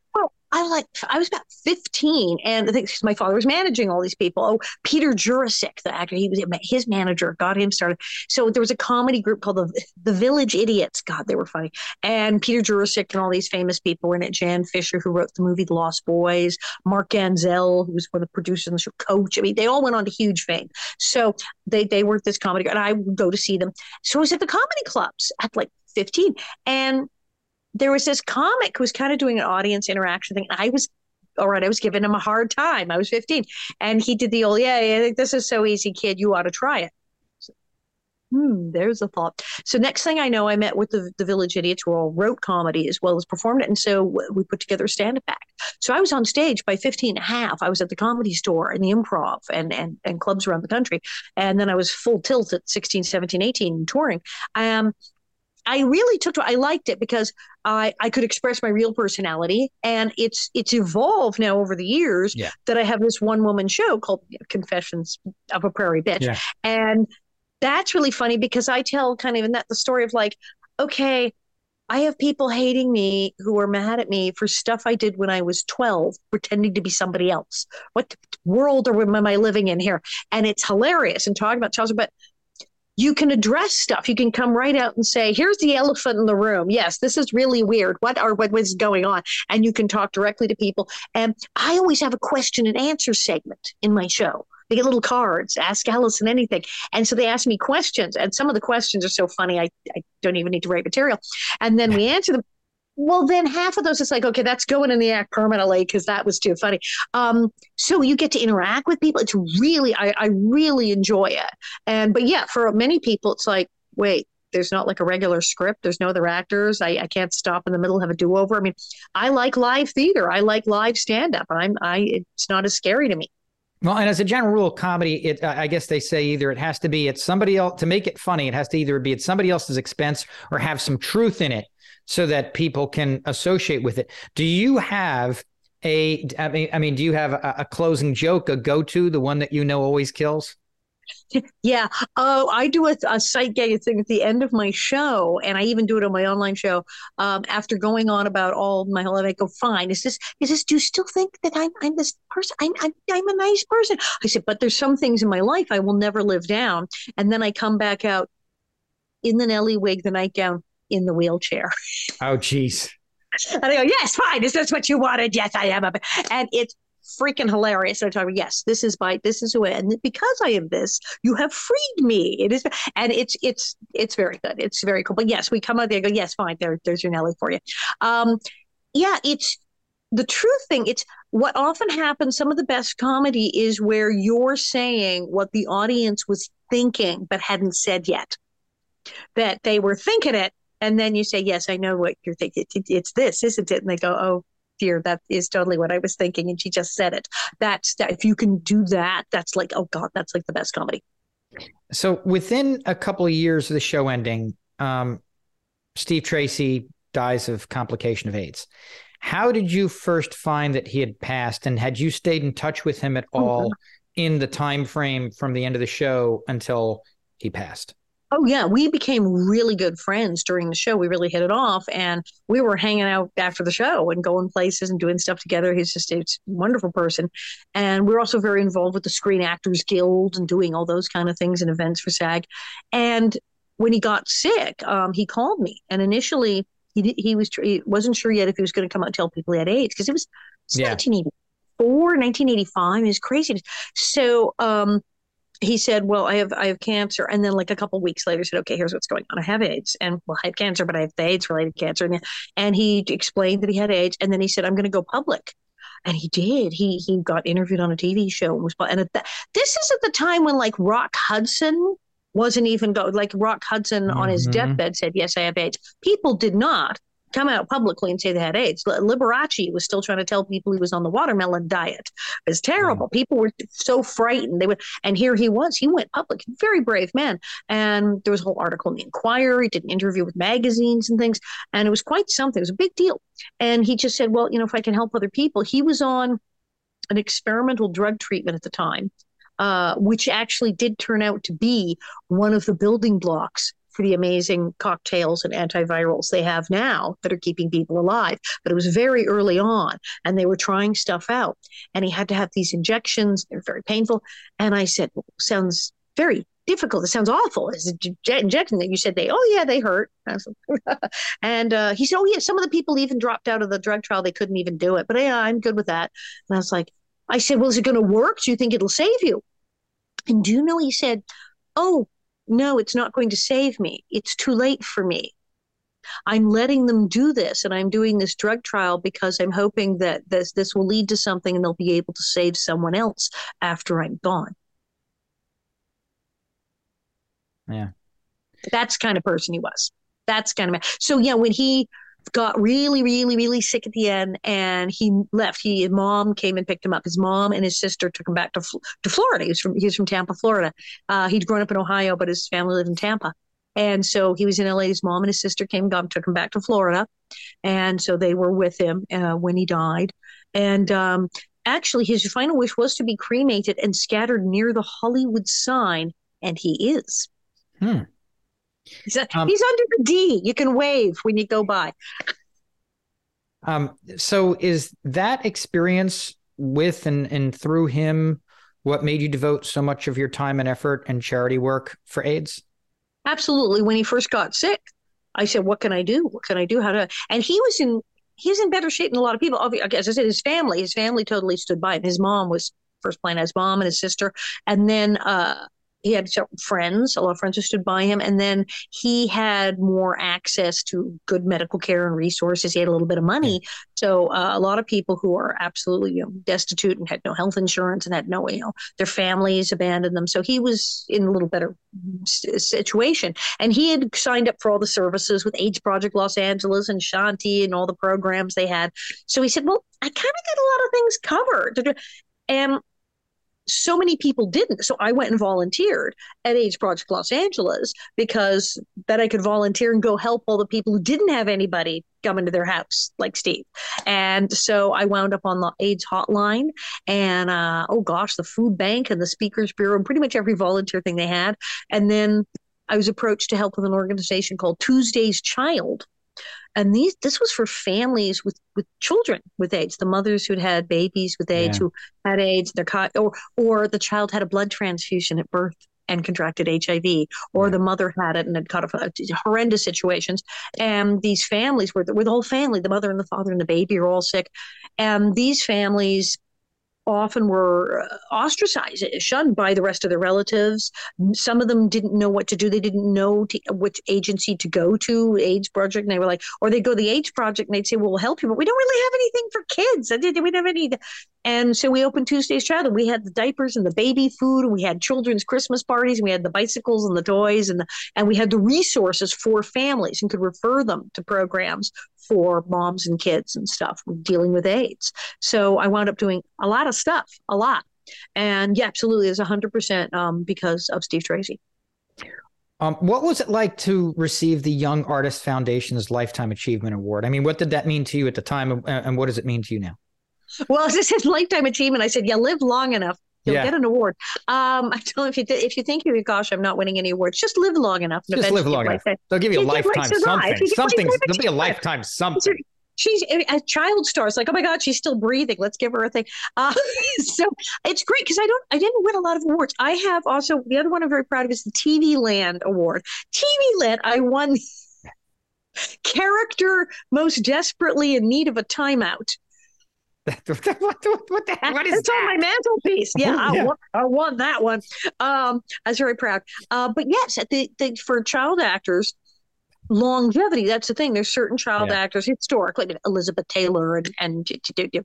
I like I was about 15 and I think my father was managing all these people. Oh, Peter Jurasik, the actor, he was his manager, got him started. So there was a comedy group called the the Village Idiots. God, they were funny. And Peter Jurasik and all these famous people were in it. Jan Fischer, who wrote the movie The Lost Boys, Mark Ganzel, who was one of the producers on the show, Coach. I mean, they all went on to huge fame. So they they were this comedy group. and I would go to see them. So I was at the comedy clubs at like 15. And there was this comic who was kind of doing an audience interaction thing. I was all right, I was giving him a hard time. I was 15. And he did the old, yeah, I think this is so easy, kid. You ought to try it. Hmm, there's a thought. So next thing I know, I met with the, the Village Idiots who all wrote comedy as well as performed it. And so we put together a stand-up act. So I was on stage by 15 and a half. I was at the comedy store and the improv and, and, and clubs around the country. And then I was full tilt at 16, 17, 18 touring. Um, I really took to I liked it because I I could express my real personality and it's it's evolved now over the years yeah. that I have this one woman show called Confessions of a Prairie Bitch. Yeah. And that's really funny because I tell kind of in that the story of like, okay, I have people hating me who are mad at me for stuff I did when I was 12, pretending to be somebody else. What world am I living in here? And it's hilarious and talking about Chelsea, but you can address stuff. You can come right out and say, here's the elephant in the room. Yes, this is really weird. What are what was going on? And you can talk directly to people. And I always have a question and answer segment in my show. They get little cards, ask Alison anything. And so they ask me questions. And some of the questions are so funny, I, I don't even need to write material. And then we answer them well then half of those is like okay that's going in the act permanently because that was too funny. Um, so you get to interact with people. It's really I, I really enjoy it. And but yeah for many people it's like wait there's not like a regular script. There's no other actors. I, I can't stop in the middle have a do-over. I mean i like live theater. I like live stand-up. I'm i it's not as scary to me. Well, and as a general rule, comedy, it I guess they say either it has to be at somebody else to make it funny. It has to either be at somebody else's expense or have some truth in it so that people can associate with it. Do you have a I mean I mean do you have a, a closing joke, a go-to, the one that you know always kills? Yeah. Oh, I do a, a sight gag thing at the end of my show, and I even do it on my online show. Um, after going on about all my life, I go, "Fine. Is this? Is this? Do you still think that I'm, I'm this person? I'm, I'm, I'm a nice person." I said, "But there's some things in my life I will never live down." And then I come back out in the Nellie wig, the nightgown, in the wheelchair. Oh, geez. And I go, yes, fine. Is this what you wanted? Yes, I am. And it's freaking hilarious. So I talk about, yes, this is my, this is who, I, and because I am this, you have freed me. It is, and it's, it's, it's very good. It's very cool. But yes, we come out there, go, yes, fine. There, there's your Nellie for you. Um, yeah, it's the truth thing. It's what often happens. Some of the best comedy is where you're saying what the audience was thinking but hadn't said yet. That they were thinking it, and then you say, "Yes, I know what you're thinking. It's this, isn't it?" And they go, "Oh, dear, that is totally what I was thinking." And she just said it. That's that. If you can do that, that's like, oh god, that's like the best comedy. So within a couple of years of the show ending, um, Steve Tracy dies of complication of AIDS. How did you first find that he had passed, and had you stayed in touch with him at oh, all mm-hmm. in the time frame from the end of the show until he passed? Oh yeah, we became really good friends during the show. We really hit it off, and we were hanging out after the show and going places and doing stuff together. He's just a wonderful person, and we're also very involved with the Screen Actors Guild and doing all those kind of things and events for SAG. And when he got sick, um, he called me, and initially he he was he wasn't sure yet if he was going to come out and tell people he had AIDS because it was, it was yeah. 1984, 1985. It was crazy. So um, he said, "Well, I have I have cancer," and then like a couple weeks later, said, "Okay, here's what's going on. I have AIDS, and well, I have cancer, but I have AIDS-related cancer." And, and he explained that he had AIDS, and then he said, "I'm going to go public." And he did. He he got interviewed on a TV show and was. And at this is at the time when like Rock Hudson wasn't even go like Rock Hudson mm-hmm. on his mm-hmm. deathbed said, "Yes, I have AIDS." People did not. Come out publicly and say they had AIDS. Liberace was still trying to tell people he was on the watermelon diet. It was terrible. Mm. People were so frightened. They would, and here he was. He went public. Very brave man. And there was a whole article in the Inquirer. He did an interview with magazines and things, and it was quite something. It was a big deal. And he just said, "Well, you know, if I can help other people." He was on an experimental drug treatment at the time, uh, which actually did turn out to be one of the building blocks for the amazing cocktails and antivirals they have now that are keeping people alive. But it was very early on, and they were trying stuff out. And he had to have these injections, they're very painful. And I said, well, Sounds very difficult. It sounds awful. Is a injection that you said they, oh yeah, they hurt. and uh, he said, oh yeah, some of the people even dropped out of the drug trial. They couldn't even do it. But yeah, I'm good with that. And I was like, I said, well, is it going to work? Do you think it'll save you? And do you know, he said, oh, no, it's not going to save me. It's too late for me. I'm letting them do this and I'm doing this drug trial because I'm hoping that this this will lead to something and they'll be able to save someone else after I'm gone. Yeah. That's kind of person he was. That's kind of so yeah, when he got really, really, really sick at the end, and he left. He his mom came and picked him up. His mom and his sister took him back to to Florida. He was from he was from Tampa, Florida. Uh, he'd grown up in Ohio, but his family lived in Tampa. And so he was in LA. His mom and his sister came, him, took him back to Florida, and so they were with him uh, when he died. And um, actually, his final wish was to be cremated and scattered near the Hollywood sign, and he is. Hmm. He's, a, um, he's under the D. You can wave when you go by. Um, so is that experience with and, and through him what made you devote so much of your time and effort and charity work for AIDS? Absolutely. When he first got sick, I said, "What can I do? What can I do? How to?" And he was in he's in better shape than a lot of people. As I said, his family, his family totally stood by him. His mom was first playing his mom and his sister, and then uh, he had friends, a lot of friends who stood by him, and then he had more access to good medical care and resources. He had a little bit of money, so uh, a lot of people who are absolutely you know, destitute and had no health insurance and had no, you know, their families abandoned them. So he was in a little better situation, and he had signed up for all the services with AIDS Project Los Angeles and Shanti and all the programs they had. So he said, "Well, I kind of get a lot of things covered." And so many people didn't. So I went and volunteered at AIDS Project Los Angeles because then I could volunteer and go help all the people who didn't have anybody come into their house like Steve. And so I wound up on the AIDS hotline and uh, oh gosh, the food bank and the speakers bureau and pretty much every volunteer thing they had. And then I was approached to help with an organization called Tuesday's Child, and these this was for families with with children with AIDS, the mothers who'd had babies with AIDS yeah. who had AIDS, their or or the child had a blood transfusion at birth and contracted HIV, or the mother had it and had caught a, horrendous situations. And these families were were the whole family, the mother and the father and the baby are all sick, and these families often were uh, ostracized, shunned by the rest of their relatives. Some of them didn't know what to do. They didn't know to, which agency to go to, AIDS Project. And they were like, or they go to the AIDS Project and they'd say, well, we'll help you, but we don't really have anything for kids. We don't have any. And so we opened Tuesday's Child and we had the diapers and the baby food. We had children's Christmas parties. And we had the bicycles and the toys and the, and we had the resources for families and could refer them to programs for moms and kids and stuff dealing with AIDS. So I wound up doing a lot of stuff, a lot. And yeah, absolutely, it's 100% um, because of Steve Tracy. Um, what was it like to receive the Young Artist Foundation's Lifetime Achievement Award? I mean, what did that mean to you at the time, and what does it mean to you now? Well, this is lifetime achievement, I said, yeah, live long enough You'll yeah. get an award. Um, I tell if you if you think you gosh, I'm not winning any awards, just live long enough. just live long enough. They'll give you a lifetime something. Something. There'll be a lifetime something. She's a child star. It's like, oh my God, she's still breathing. Let's give her a thing. Uh, so it's great because I don't, I didn't win a lot of awards. I have also the other one I'm very proud of is the TV Land Award. TV Land, I won character most desperately in need of a timeout what, the, what, the, what is it's that? on my mantelpiece. Yeah, I, yeah. Want, I want that one. Um, I was very proud. Uh, but yes, the, the, for child actors, longevity that's the thing there's certain child yeah. actors historically elizabeth taylor and, and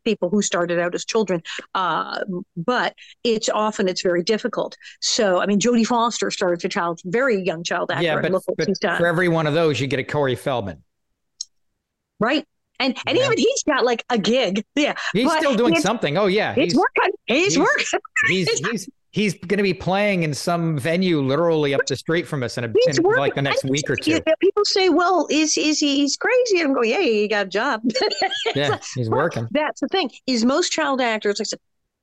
people who started out as children uh, but it's often it's very difficult so i mean jodie foster started as a child very young child actor yeah but, but for every one of those you get a corey feldman right? And and yeah. even he's got like a gig. Yeah. He's still doing something. Oh yeah. He's, he's working. He's, he's working. He's he's he's going to be playing in some venue literally up the street from us in, a, in like the next week or two. People say, "Well, is is he? He's crazy." I'm going, "Yeah, he got a job." yeah, he's working. That's the thing. Is most child actors, like I said,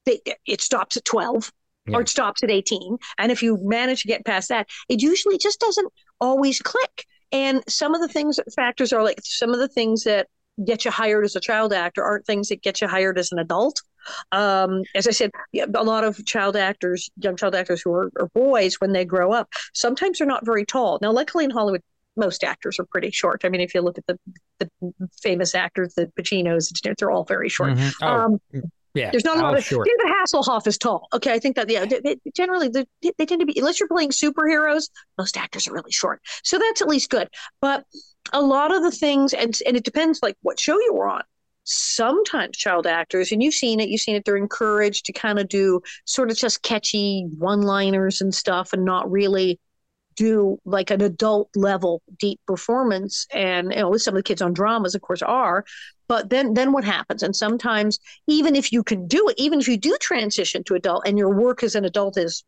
they, it stops at twelve. Yeah. Or it stops at 18. And if you manage to get past that, it usually just doesn't always click. And some of the things factors are like some of the things that get you hired as a child actor aren't things that get you hired as an adult. Um, as I said, a lot of child actors, young child actors who are, are, boys, when they grow up, sometimes they're not very tall. Now, luckily in Hollywood, most actors are pretty short. I mean, if you look at the the famous actors, the Pacinos, they're all very short. Mm-hmm. Oh. Um, yeah, there's not a lot of short. David Hasselhoff is tall. Okay, I think that yeah, they, they, generally they, they tend to be unless you're playing superheroes, most actors are really short. So that's at least good. But a lot of the things, and and it depends like what show you were on. Sometimes child actors, and you've seen it, you've seen it. They're encouraged to kind of do sort of just catchy one-liners and stuff, and not really do like an adult level deep performance and you know some of the kids on dramas of course are but then then what happens? And sometimes even if you can do it even if you do transition to adult and your work as an adult is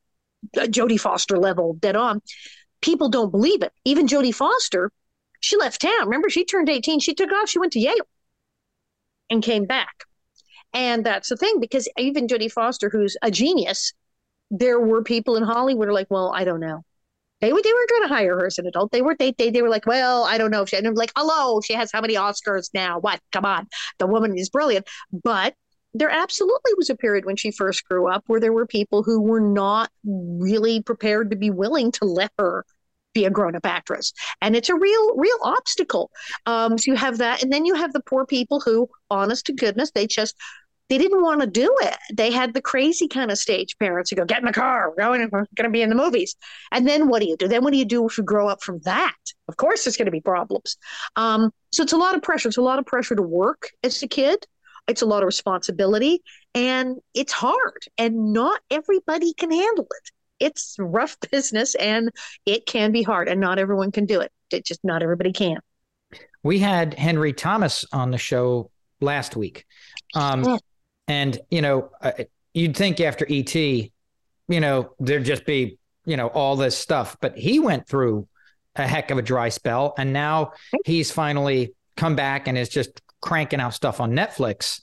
uh, jodie foster level dead on people don't believe it. Even jodie foster she left town. Remember she turned 18 she took off. She went to yale and came back. And that's the thing because even jodie foster who's a genius there were people in hollywood are like well i don't know they they were trying to hire her as an adult. They were they they, they were like, well, I don't know if she and I'm like, hello, she has how many Oscars now? What? Come on, the woman is brilliant. But there absolutely was a period when she first grew up where there were people who were not really prepared to be willing to let her be a grown-up actress and it's a real real obstacle um so you have that and then you have the poor people who honest to goodness they just they didn't want to do it. They had the crazy kind of stage parents who go, get in the car, we're going, we're going to be in the movies. And then what do you do? Then what do you do if you grow up from that? Of course, there's going to be problems. Um, so it's a lot of pressure. It's a lot of pressure to work as a kid. It's a lot of responsibility and it's hard and not everybody can handle it. It's rough business and it can be hard and not everyone can do it. It just not everybody can. We had Henry Thomas on the show last week. Um, and, you know, uh, you'd think after ET, you know, there'd just be, you know, all this stuff. But he went through a heck of a dry spell. And now he's finally come back and is just cranking out stuff on Netflix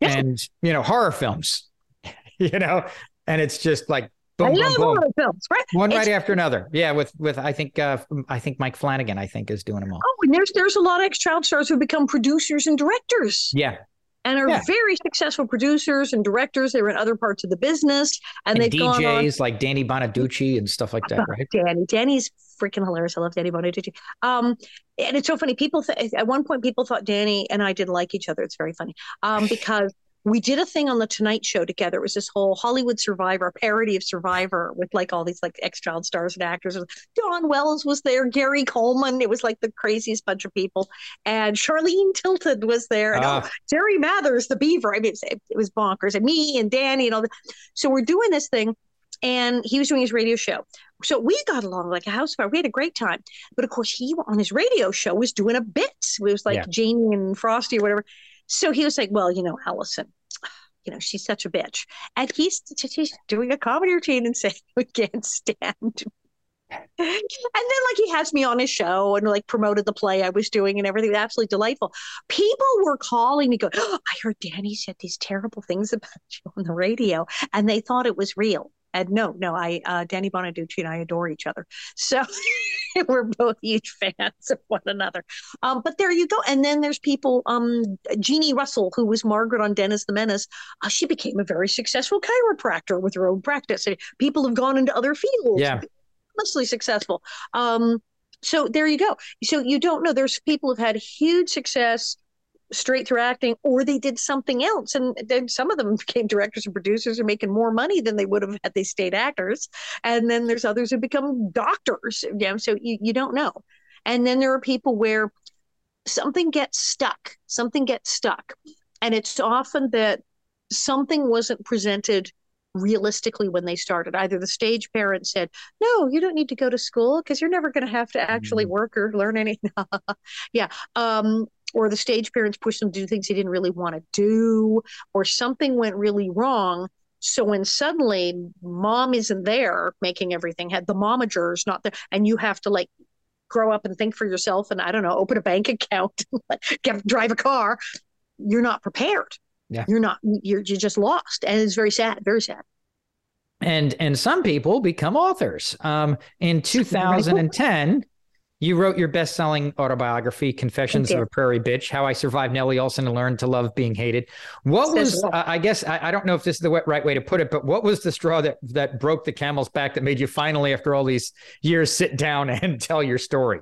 and, you know, horror films, you know, and it's just like, Boom, boom, boom. Films, right? One it's, right after another. Yeah, with with I think uh, I think Mike Flanagan I think is doing them all. Oh, and there's there's a lot of ex child stars who become producers and directors. Yeah, and are yeah. very successful producers and directors. They were in other parts of the business, and, and they've DJs on, like Danny Bonaduce and stuff like that, right? Danny, Danny's freaking hilarious. I love Danny Bonaduce. Um, and it's so funny. People th- at one point people thought Danny and I didn't like each other. It's very funny um, because we did a thing on the Tonight Show together. It was this whole Hollywood Survivor parody of Survivor with like all these like ex child stars and actors. Dawn Wells was there, Gary Coleman. It was like the craziest bunch of people, and Charlene Tilton was there, and oh, ah. Jerry Mathers, the Beaver. I mean, it, it was bonkers, and me and Danny and all that. So we're doing this thing, and he was doing his radio show. So we got along like a house fire. We had a great time. But of course, he on his radio show was doing a bit. It was like yeah. Jamie and Frosty or whatever. So he was like, Well, you know, Alison, you know, she's such a bitch. And he's, he's doing a comedy routine and saying we can't stand and then like he has me on his show and like promoted the play I was doing and everything. Absolutely delightful. People were calling me, going, oh, "I heard Danny said these terrible things about you on the radio," and they thought it was real. And no, no, I uh, Danny Bonaduce and I adore each other, so we're both huge fans of one another. Um, but there you go. And then there's people, um, Jeannie Russell, who was Margaret on Dennis the Menace. Uh, she became a very successful chiropractor with her own practice. People have gone into other fields. Yeah, immensely successful. Um, so there you go. So you don't know. There's people who've had huge success straight through acting or they did something else. And then some of them became directors and producers and making more money than they would have had they stayed actors. And then there's others who become doctors you know so you, you don't know. And then there are people where something gets stuck something gets stuck. And it's often that something wasn't presented realistically when they started. Either the stage parent said no you don't need to go to school because you're never going to have to actually mm-hmm. work or learn anything. Yeah um, or the stage parents pushed them to do things they didn't really want to do, or something went really wrong. So when suddenly mom isn't there making everything, had the momager's not there, and you have to like grow up and think for yourself and I don't know, open a bank account, get drive a car, you're not prepared. Yeah. You're not you're you're just lost. And it's very sad, very sad. And and some people become authors. Um in 2010 you wrote your best-selling autobiography, "Confessions of a Prairie Bitch: How I Survived Nellie Oleson and Learned to Love Being Hated." What was, uh, I guess, I, I, don't know if this is the right way to put it, but what was the straw that that broke the camel's back that made you finally, after all these years, sit down and tell your story?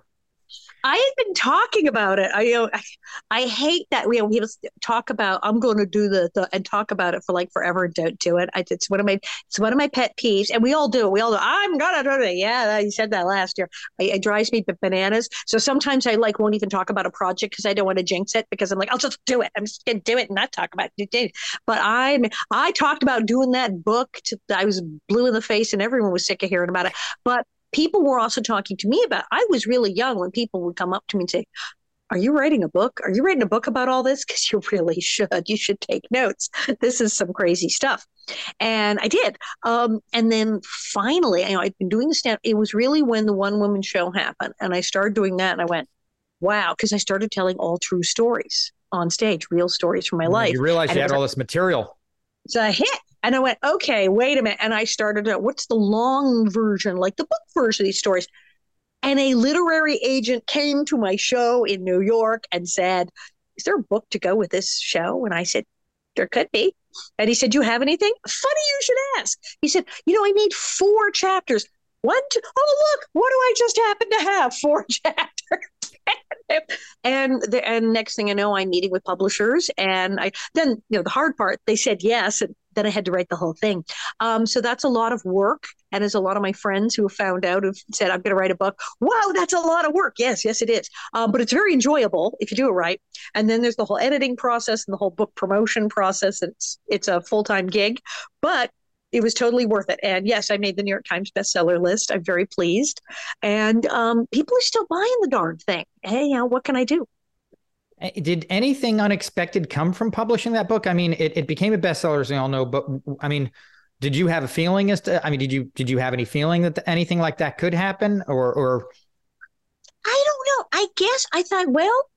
I had been talking about it. I you know I, I hate that we you know, we talk about I'm going to do the, the and talk about it for like forever and don't do it. I, it's one of my it's one of my pet peeves, and we all do it. We all do. I'm gonna do it. Yeah, you said that last year. I, it drives me bananas. So sometimes I like won't even talk about a project because I don't want to jinx it because I'm like I'll just do it. I'm just gonna do it and not talk about it. But I I talked about doing that book. To, I was blue in the face, and everyone was sick of hearing about it. But people were also talking to me about i was really young when people would come up to me and say are you writing a book? Are you writing a book about all this? Because you really should. You should take notes. This is some crazy stuff. And i did. Um, and then finally you know i'd been doing the stand it was really when the one woman show happened and i started doing that and i went wow because i started telling all true stories on stage real stories from my life. you realized you had all this material. It's a hit and I went, okay, wait a minute. And I started, out, what's the long version, like the book version of these stories? And a literary agent came to my show in New York and said, Is there a book to go with this show? And I said, There could be. And he said, Do you have anything? Funny you should ask. He said, You know, I need four chapters. One, two, oh, look, what do I just happen to have? Four chapters. and the, and next thing I know, I'm meeting with publishers, and I then you know the hard part. They said yes, and then I had to write the whole thing. Um, so that's a lot of work, and as a lot of my friends who have found out have said, "I'm going to write a book." Wow, that's a lot of work. Yes, yes, it is. Um, but it's very enjoyable if you do it right. And then there's the whole editing process and the whole book promotion process. It's it's a full time gig, but it was totally worth it. And yes, I made the New York Times bestseller list. I'm very pleased. And um, people are still buying the darn thing. Hey, you know, what can I do? Did anything unexpected come from publishing that book? I mean, it, it became a bestseller, as we all know, but I mean, did you have a feeling as to, I mean, did you, did you have any feeling that anything like that could happen or, or? I don't know. I guess I thought, well,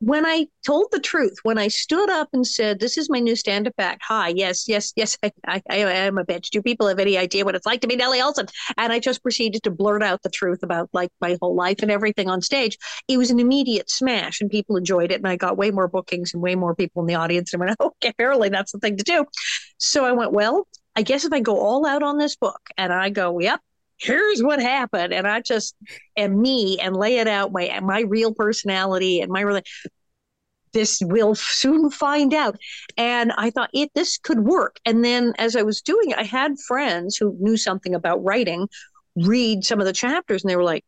when I told the truth, when I stood up and said, "This is my new stand-up act," hi, yes, yes, yes, I, I, I am a bitch. Do people have any idea what it's like to be Nellie Oleson? And I just proceeded to blurt out the truth about like my whole life and everything on stage. It was an immediate smash, and people enjoyed it. And I got way more bookings and way more people in the audience. And I went, "Okay, apparently that's the thing to do." So I went, "Well, I guess if I go all out on this book and I go, yep, here's what happened. And i just am me and lay it out my my real personality and my really this will soon find out. And i thought it this could work. And then as i was doing it i had friends who knew something about writing read some of the chapters and they were like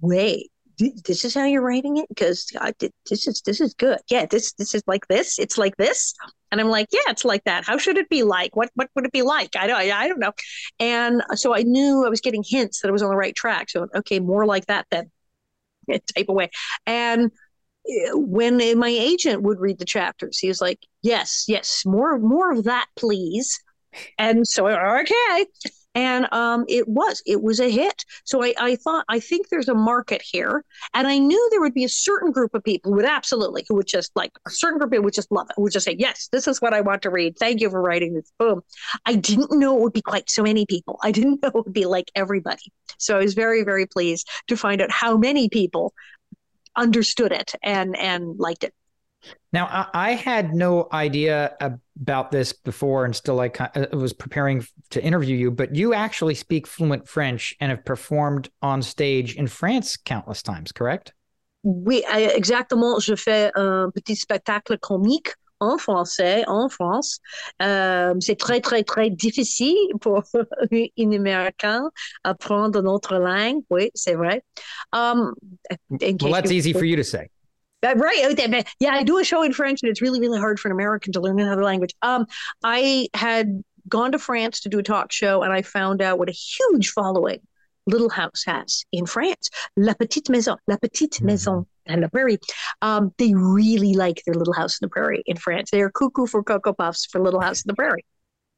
wait this is how you're writing it? Because uh, this is this is good. Yeah this this is like this. It's like this and i'm like yeah it's like that. How should it be like? What what would it be like? I don't i don't know. And so i knew i was getting hints that i was on the right track. So okay more like that then. Type away. And eh, when my agent would read the chapters he was like yes yes more more of that please. And so okay and um, it was it was a hit. So I, I thought i think there's a market here. And i knew there would be a certain group of people who would absolutely who would just like a certain group of people would just love it who would just say yes this is what i want to read. Thank you for writing this. Boom. I didn't know it would be quite so many people. I didn't know it would be like everybody. So i was very very pleased to find out how many people understood it and and liked it now, I, had no idea about this before and still I was preparing to interview you, but you actually speak fluent French and have performed on stage in France countless times, correct? Oui, exactement. Je fais un petit spectacle comique en français en France. Euh, c'est très, très, très difficile pour un Américain apprendre notre langue. Oui, c'est vrai. Um, well, that's easy for you to say. Right. Yeah, I do a show in French, and it's really, really hard for an American to learn another language. Um, I had gone to France to do a talk show, and I found out what a huge following Little House has in France. La Petite Maison, La Petite mm-hmm. Maison and the Prairie, um, they really like their Little House in the Prairie in France. They are cuckoo for Cocoa Puffs for Little House in the Prairie.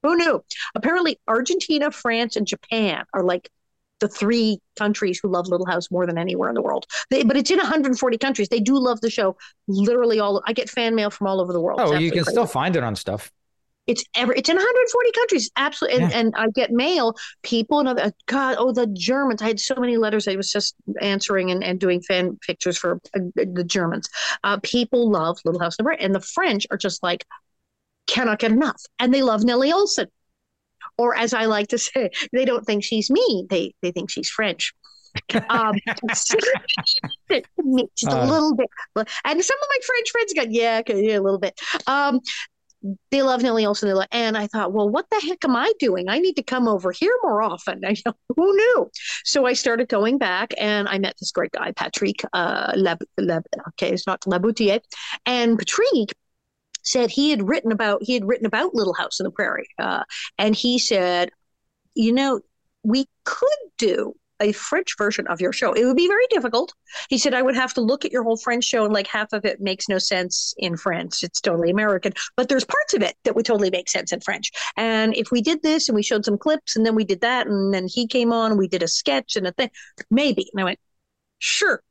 Who knew? Apparently, Argentina, France, and Japan are like the three countries who love Little House more than anywhere in the world. They, but it's in 140 countries. They do love the show. Literally all. I get fan mail from all over the world. Oh, you can crazy. still find it on stuff. It's ever. It's in 140 countries. Absolutely. And, yeah. and I get mail. People and other. God. Oh, the Germans. I had so many letters. I was just answering and, and doing fan pictures for uh, the Germans. Uh, people love Little House Number, and the French are just like cannot get enough, and they love Nellie Oleson or as I like to say, they don't think she's me. They they think she's French. um, just a uh, little bit. And some of my French friends got yeah, yeah, a little bit. Um, they love Nellie Oleson, and I thought, well, what the heck am I doing? I need to come over here more often. I, who knew? So I started going back, and I met this great guy, Patrick uh, Lab, Lab, okay, it's not Laboutier, and Patrick said he had written about he had written about Little House on the Prairie, uh, and he said, you know, we could do a French version of your show. It would be very difficult. He said, I would have to look at your whole French show and like half of it makes no sense in French. It's totally American, but there's parts of it that would totally make sense in French. And if we did this and we showed some clips and then we did that and then he came on and we did a sketch and a thing, maybe. And I went, sure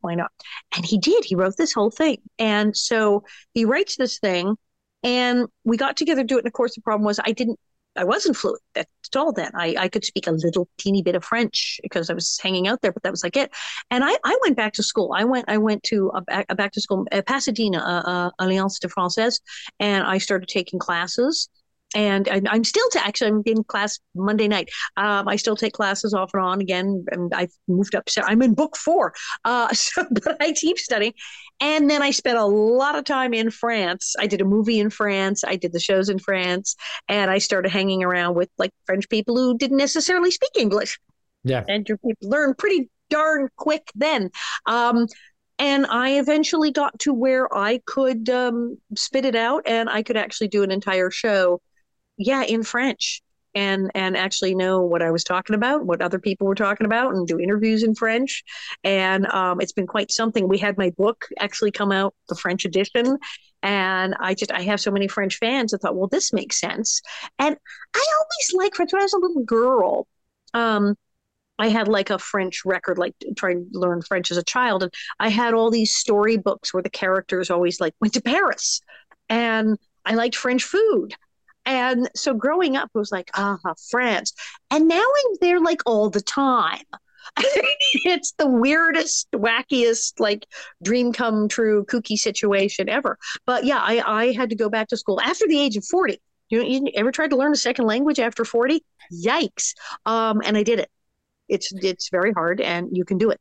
why not? And he did. He wrote this whole thing. And so he writes this thing, and we got together to do it. And of course, the problem was I didn't, I wasn't fluent at all then. I, I could speak a little teeny bit of French because I was hanging out there, but that was like it. And I, I went back to school. I went I went to a, a back to school, uh, Pasadena, uh, uh, Alliance de Française, and I started taking classes and I, am still to actually I'm in class Monday night. Um, I still take classes off and on again, and I've moved up. So I'm in book four, uh, so, but I keep studying. And then I spent a lot of time in France. I did a movie in France. I did the shows in France, and I started hanging around with like French people who didn't necessarily speak English. Yeah, and you learn pretty darn quick then. Um, and I eventually got to where I could um, spit it out, and I could actually do an entire show yeah, in French and and actually know what I was talking about, what other people were talking about, and do interviews in French. And um, it's been quite something. We had my book actually come out, the French edition, and I just I have so many French fans. I thought, well, this makes sense. And I always liked French when I was a little girl. Um, I had like a French record, like trying to learn French as a child, and I had all these storybooks where the characters always like went to Paris, and I liked French food. And so growing up, it was like, ah, France. And now I'm there like all the time. it's the weirdest, wackiest, like dream come true, kooky situation ever. But yeah, I, I had to go back to school after the age of 40. You, you ever tried to learn a second language after 40? Yikes. Um, and I did it. It's it's very hard and you can do it.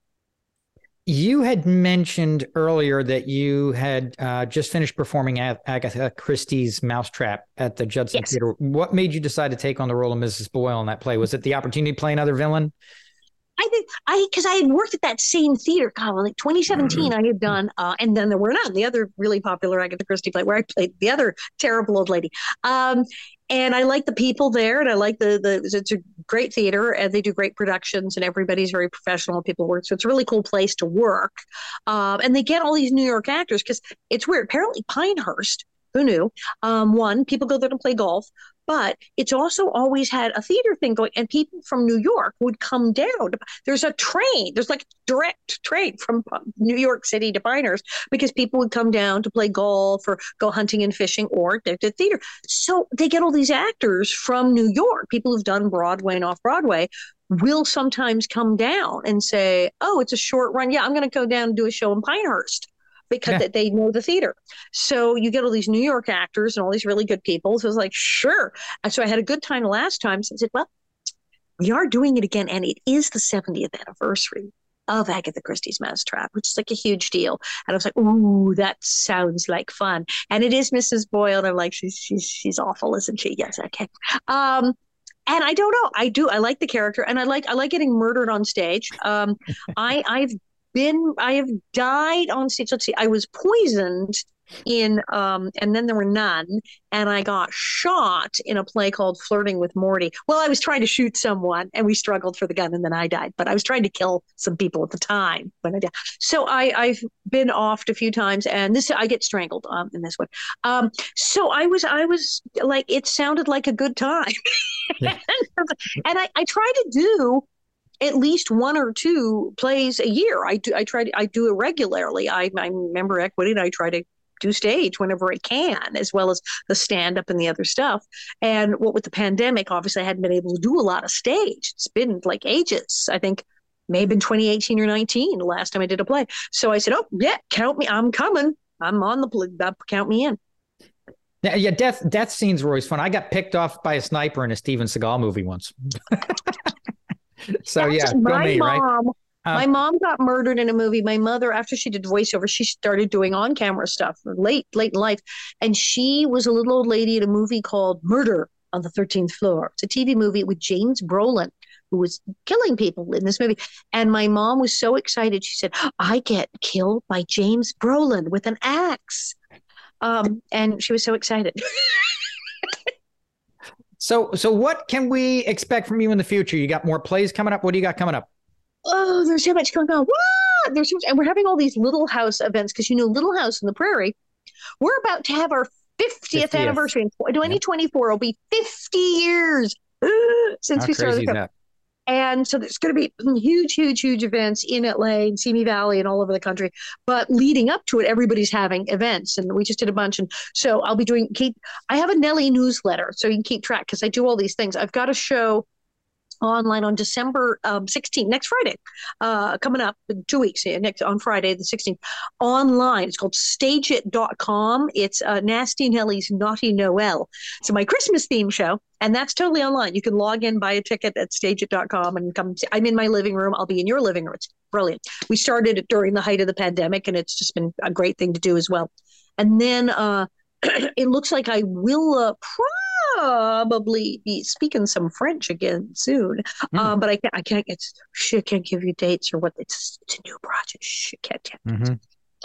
You had mentioned earlier that you had uh, just finished performing at Agatha Christie's Mousetrap at the Judson yes. Theater. What made you decide to take on the role of Mrs. Boyle in that play? Was it the opportunity to play another villain? I think I because I had worked at that same theater, God, like 2017, mm-hmm. I had done, uh, and then there were none. The other really popular Agatha Christie play where I played the other terrible old lady. Um, and I like the people there, and I like the the it's a great theater, and they do great productions, and everybody's very professional. People work, so it's a really cool place to work. Um, and they get all these New York actors because it's weird. Apparently, Pinehurst who knew? Um, one, people go there to play golf, but it's also always had a theater thing going, and people from New York would come down. There's a train, there's like direct train from um, New York City to Pinehurst because people would come down to play golf or go hunting and fishing or to theater. So they get all these actors from New York, people who've done Broadway and off Broadway, will sometimes come down and say, Oh, it's a short run. Yeah, I'm going to go down and do a show in Pinehurst because yeah. they know the theater. So you get all these New York actors and all these really good people. So I was like, sure. And so I had a good time last time. So I said, well, we are doing it again. And it is the 70th anniversary of Agatha Christie's Mousetrap, which is like a huge deal. And I was like, ooh, that sounds like fun. And it is Mrs. Boyle. And I'm like, she's she's she's awful, isn't she? Yes, okay. Um, and I don't know. I do. I like the character, and I like I like getting murdered on stage. Um, I I've been I have died on stage. Let's see, I was poisoned in um and then there were none and i got shot in a play called flirting with morty well i was trying to shoot someone and we struggled for the gun and then i died but i was trying to kill some people at the time when i did so i i've been offed a few times and this i get strangled um in this one um so i was i was like it sounded like a good time yeah. and i i try to do at least one or two plays a year. I do. I try to. I do it regularly. I, I member equity, and I try to do stage whenever I can, as well as the stand up and the other stuff. And what with the pandemic, obviously, I hadn't been able to do a lot of stage. It's been like ages. I think maybe in 2018 or 19 the last time I did a play. So I said, "Oh yeah, count me. I'm coming. I'm on the play. Uh, count me in." Yeah, yeah. Death death scenes were always fun. I got picked off by a sniper in a Steven Seagal movie once. so That's yeah, my me, mom, right? Uh, my mom got murdered in a movie. My mother, after she did voiceover, she started doing on camera stuff late, late in life. And she was a little old lady in a movie called Murder on the 13th Floor. It's a TV movie with James Brolin, who was killing people in this movie. And my mom was so excited. She said, I get killed by James Brolin with an axe. Um, and she was so excited. so, so what can we expect from you in the future? You got more plays coming up. What do you got coming up? oh, there's so much going on. What? There's so much, and we're having all these Little House events because you know Little House in the Prairie. We're about to have our 50th, 50th. anniversary in 2024. It'll be 50 years since How we started. And so there's going to be huge, huge, huge events in LA and Simi Valley and all over the country. But leading up to it, everybody's having events, and we just did a bunch. And so I'll be doing keep. I have a Nellie newsletter, so you can keep track because I do all these things. I've got a show online on December um, 16th, next Friday, uh, coming up in two weeks, next on Friday, the 16th, online. It's called stageit.com. It's uh, Nasty Nellie's Naughty Noel. So my Christmas theme show, and that's totally online. You can log in, buy a ticket at stageit.com and come. See. I'm in my living room. I'll be in your living room. It's brilliant. We started it during the height of the pandemic, and it's just been a great thing to do as well. And then uh, it looks like I will uh, probably be speaking some French again soon. Mm. Uh, but I can't, I can't, it's, shit, can't give you dates or what. It's, it's a new project. Shit, can't, can't. Mm-hmm.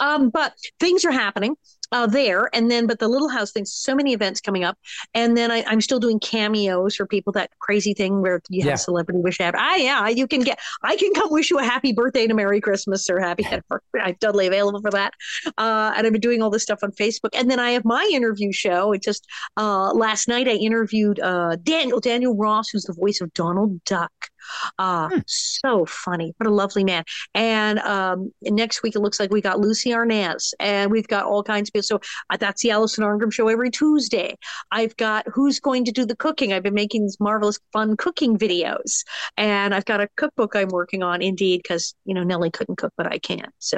Um, but things are happening uh, there. And then, but the Little House thing, so many events coming up. And then I, am still doing cameos for people, that crazy thing where you have yeah. celebrity wish happy. Ah, yeah, you can get, I can come wish you a happy birthday and a Merry Christmas or happy I'm totally available for that. Uh, and I've been doing all this stuff on Facebook. And then I have my interview show. It just, uh, last night I interviewed uh, Daniel, Daniel Ross, who's the voice of Donald Duck. Uh, hmm. So funny. What a lovely man. And um, next week, it looks like we got Lucie Arnaz and we've got all kinds of. So uh, that's the Alison Arngrim show every Tuesday. I've got who's going to do the cooking. I've been making these marvelous, fun cooking videos. And I've got a cookbook I'm working on, indeed, because, you know, Nellie couldn't cook, but I can. So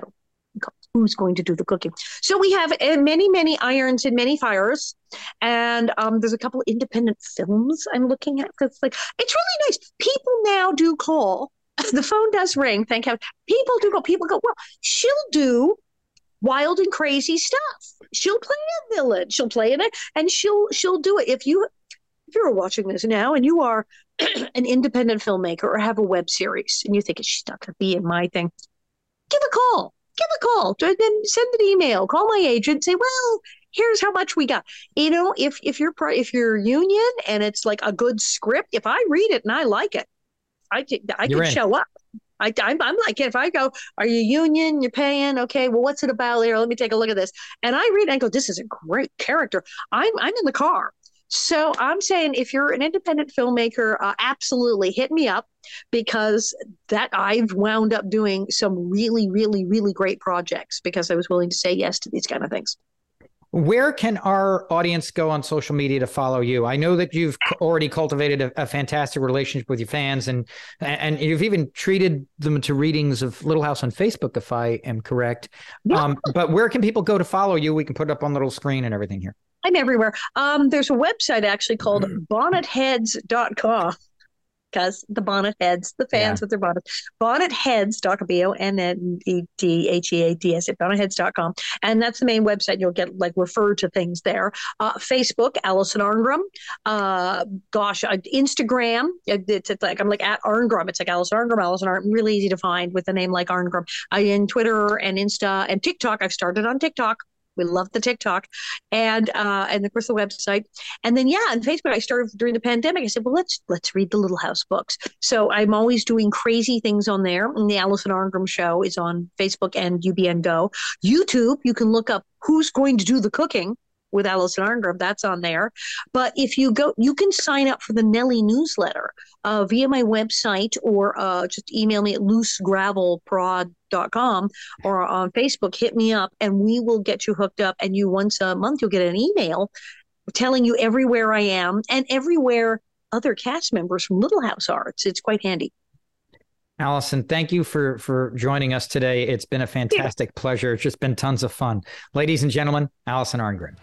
who's going to do the cooking. So we have uh, many, many irons and many fires. And um, there's a couple independent films I'm looking at. It's like it's really nice. People now do call. The phone does ring. Thank heaven. People do go. People go. Well, she'll do wild and crazy stuff. She'll play a villain. She'll play in it, and she'll she'll do it. If you if you're watching this now and you are an independent filmmaker or have a web series and you think she's not going to be in my thing, give a call give a call, then send an email, call my agent, say, well, here's how much we got. You know, if if you're if you're union and it's like a good script, if I read it and I like it, I can I can show up. I, I'm, I'm like, if I go, are you union? You're paying? Okay. Well, what's it about here? Let me take a look at this. And I read and go, this is a great character. I'm, I'm in the car. So I'm saying if you're an independent filmmaker, uh, absolutely hit me up because that I've wound up doing some really, really, really great projects because I was willing to say yes to these kind of things. Where can our audience go on social media to follow you? I know that you've already cultivated a, a, fantastic relationship with your fans, and and you've even treated them to readings of Little House on Facebook, if I am correct. Yeah. Um, but where can people go to follow you? We can put it up on the little screen and everything here. I'm everywhere. Um, there's a website actually called mm. bonnetheads.com because the bonnet heads, the fans yeah. with their bonnets, bonnetheads.com, B O N N E D H E A D S, at bonnetheads.com. And that's the main website. You'll get like referred to things there. Uh, Facebook, Alison Arngrim. Uh, gosh, uh, Instagram. It's, it's, like, I'm like at Arngrim. It's like Alison Arngrim, Alison Arngrim. Really easy to find with a name like Arngrim. I in Twitter and Insta and TikTok. I've started on TikTok We love the TikTok, and uh, and of course the website. And then yeah, on Facebook, I started during the pandemic. I said, well, let's let's read the Little House books. So I'm always doing crazy things on there. And the Alison Arngrim Show is on Facebook and UBN Go. YouTube, you can look up who's going to do the cooking with Alison Arngrim. That's on there. But if you go, you can sign up for the Nellie newsletter uh, via my website or uh, just email me at loosegravelprod.com or on Facebook. Hit me up and we will get you hooked up. And you once a month, you'll get an email telling you everywhere I am and everywhere other cast members from Little House are. It's, it's quite handy. Alison, thank you for for joining us today. It's been a fantastic pleasure. It's just been tons of fun. Ladies and gentlemen, Alison Arngrim.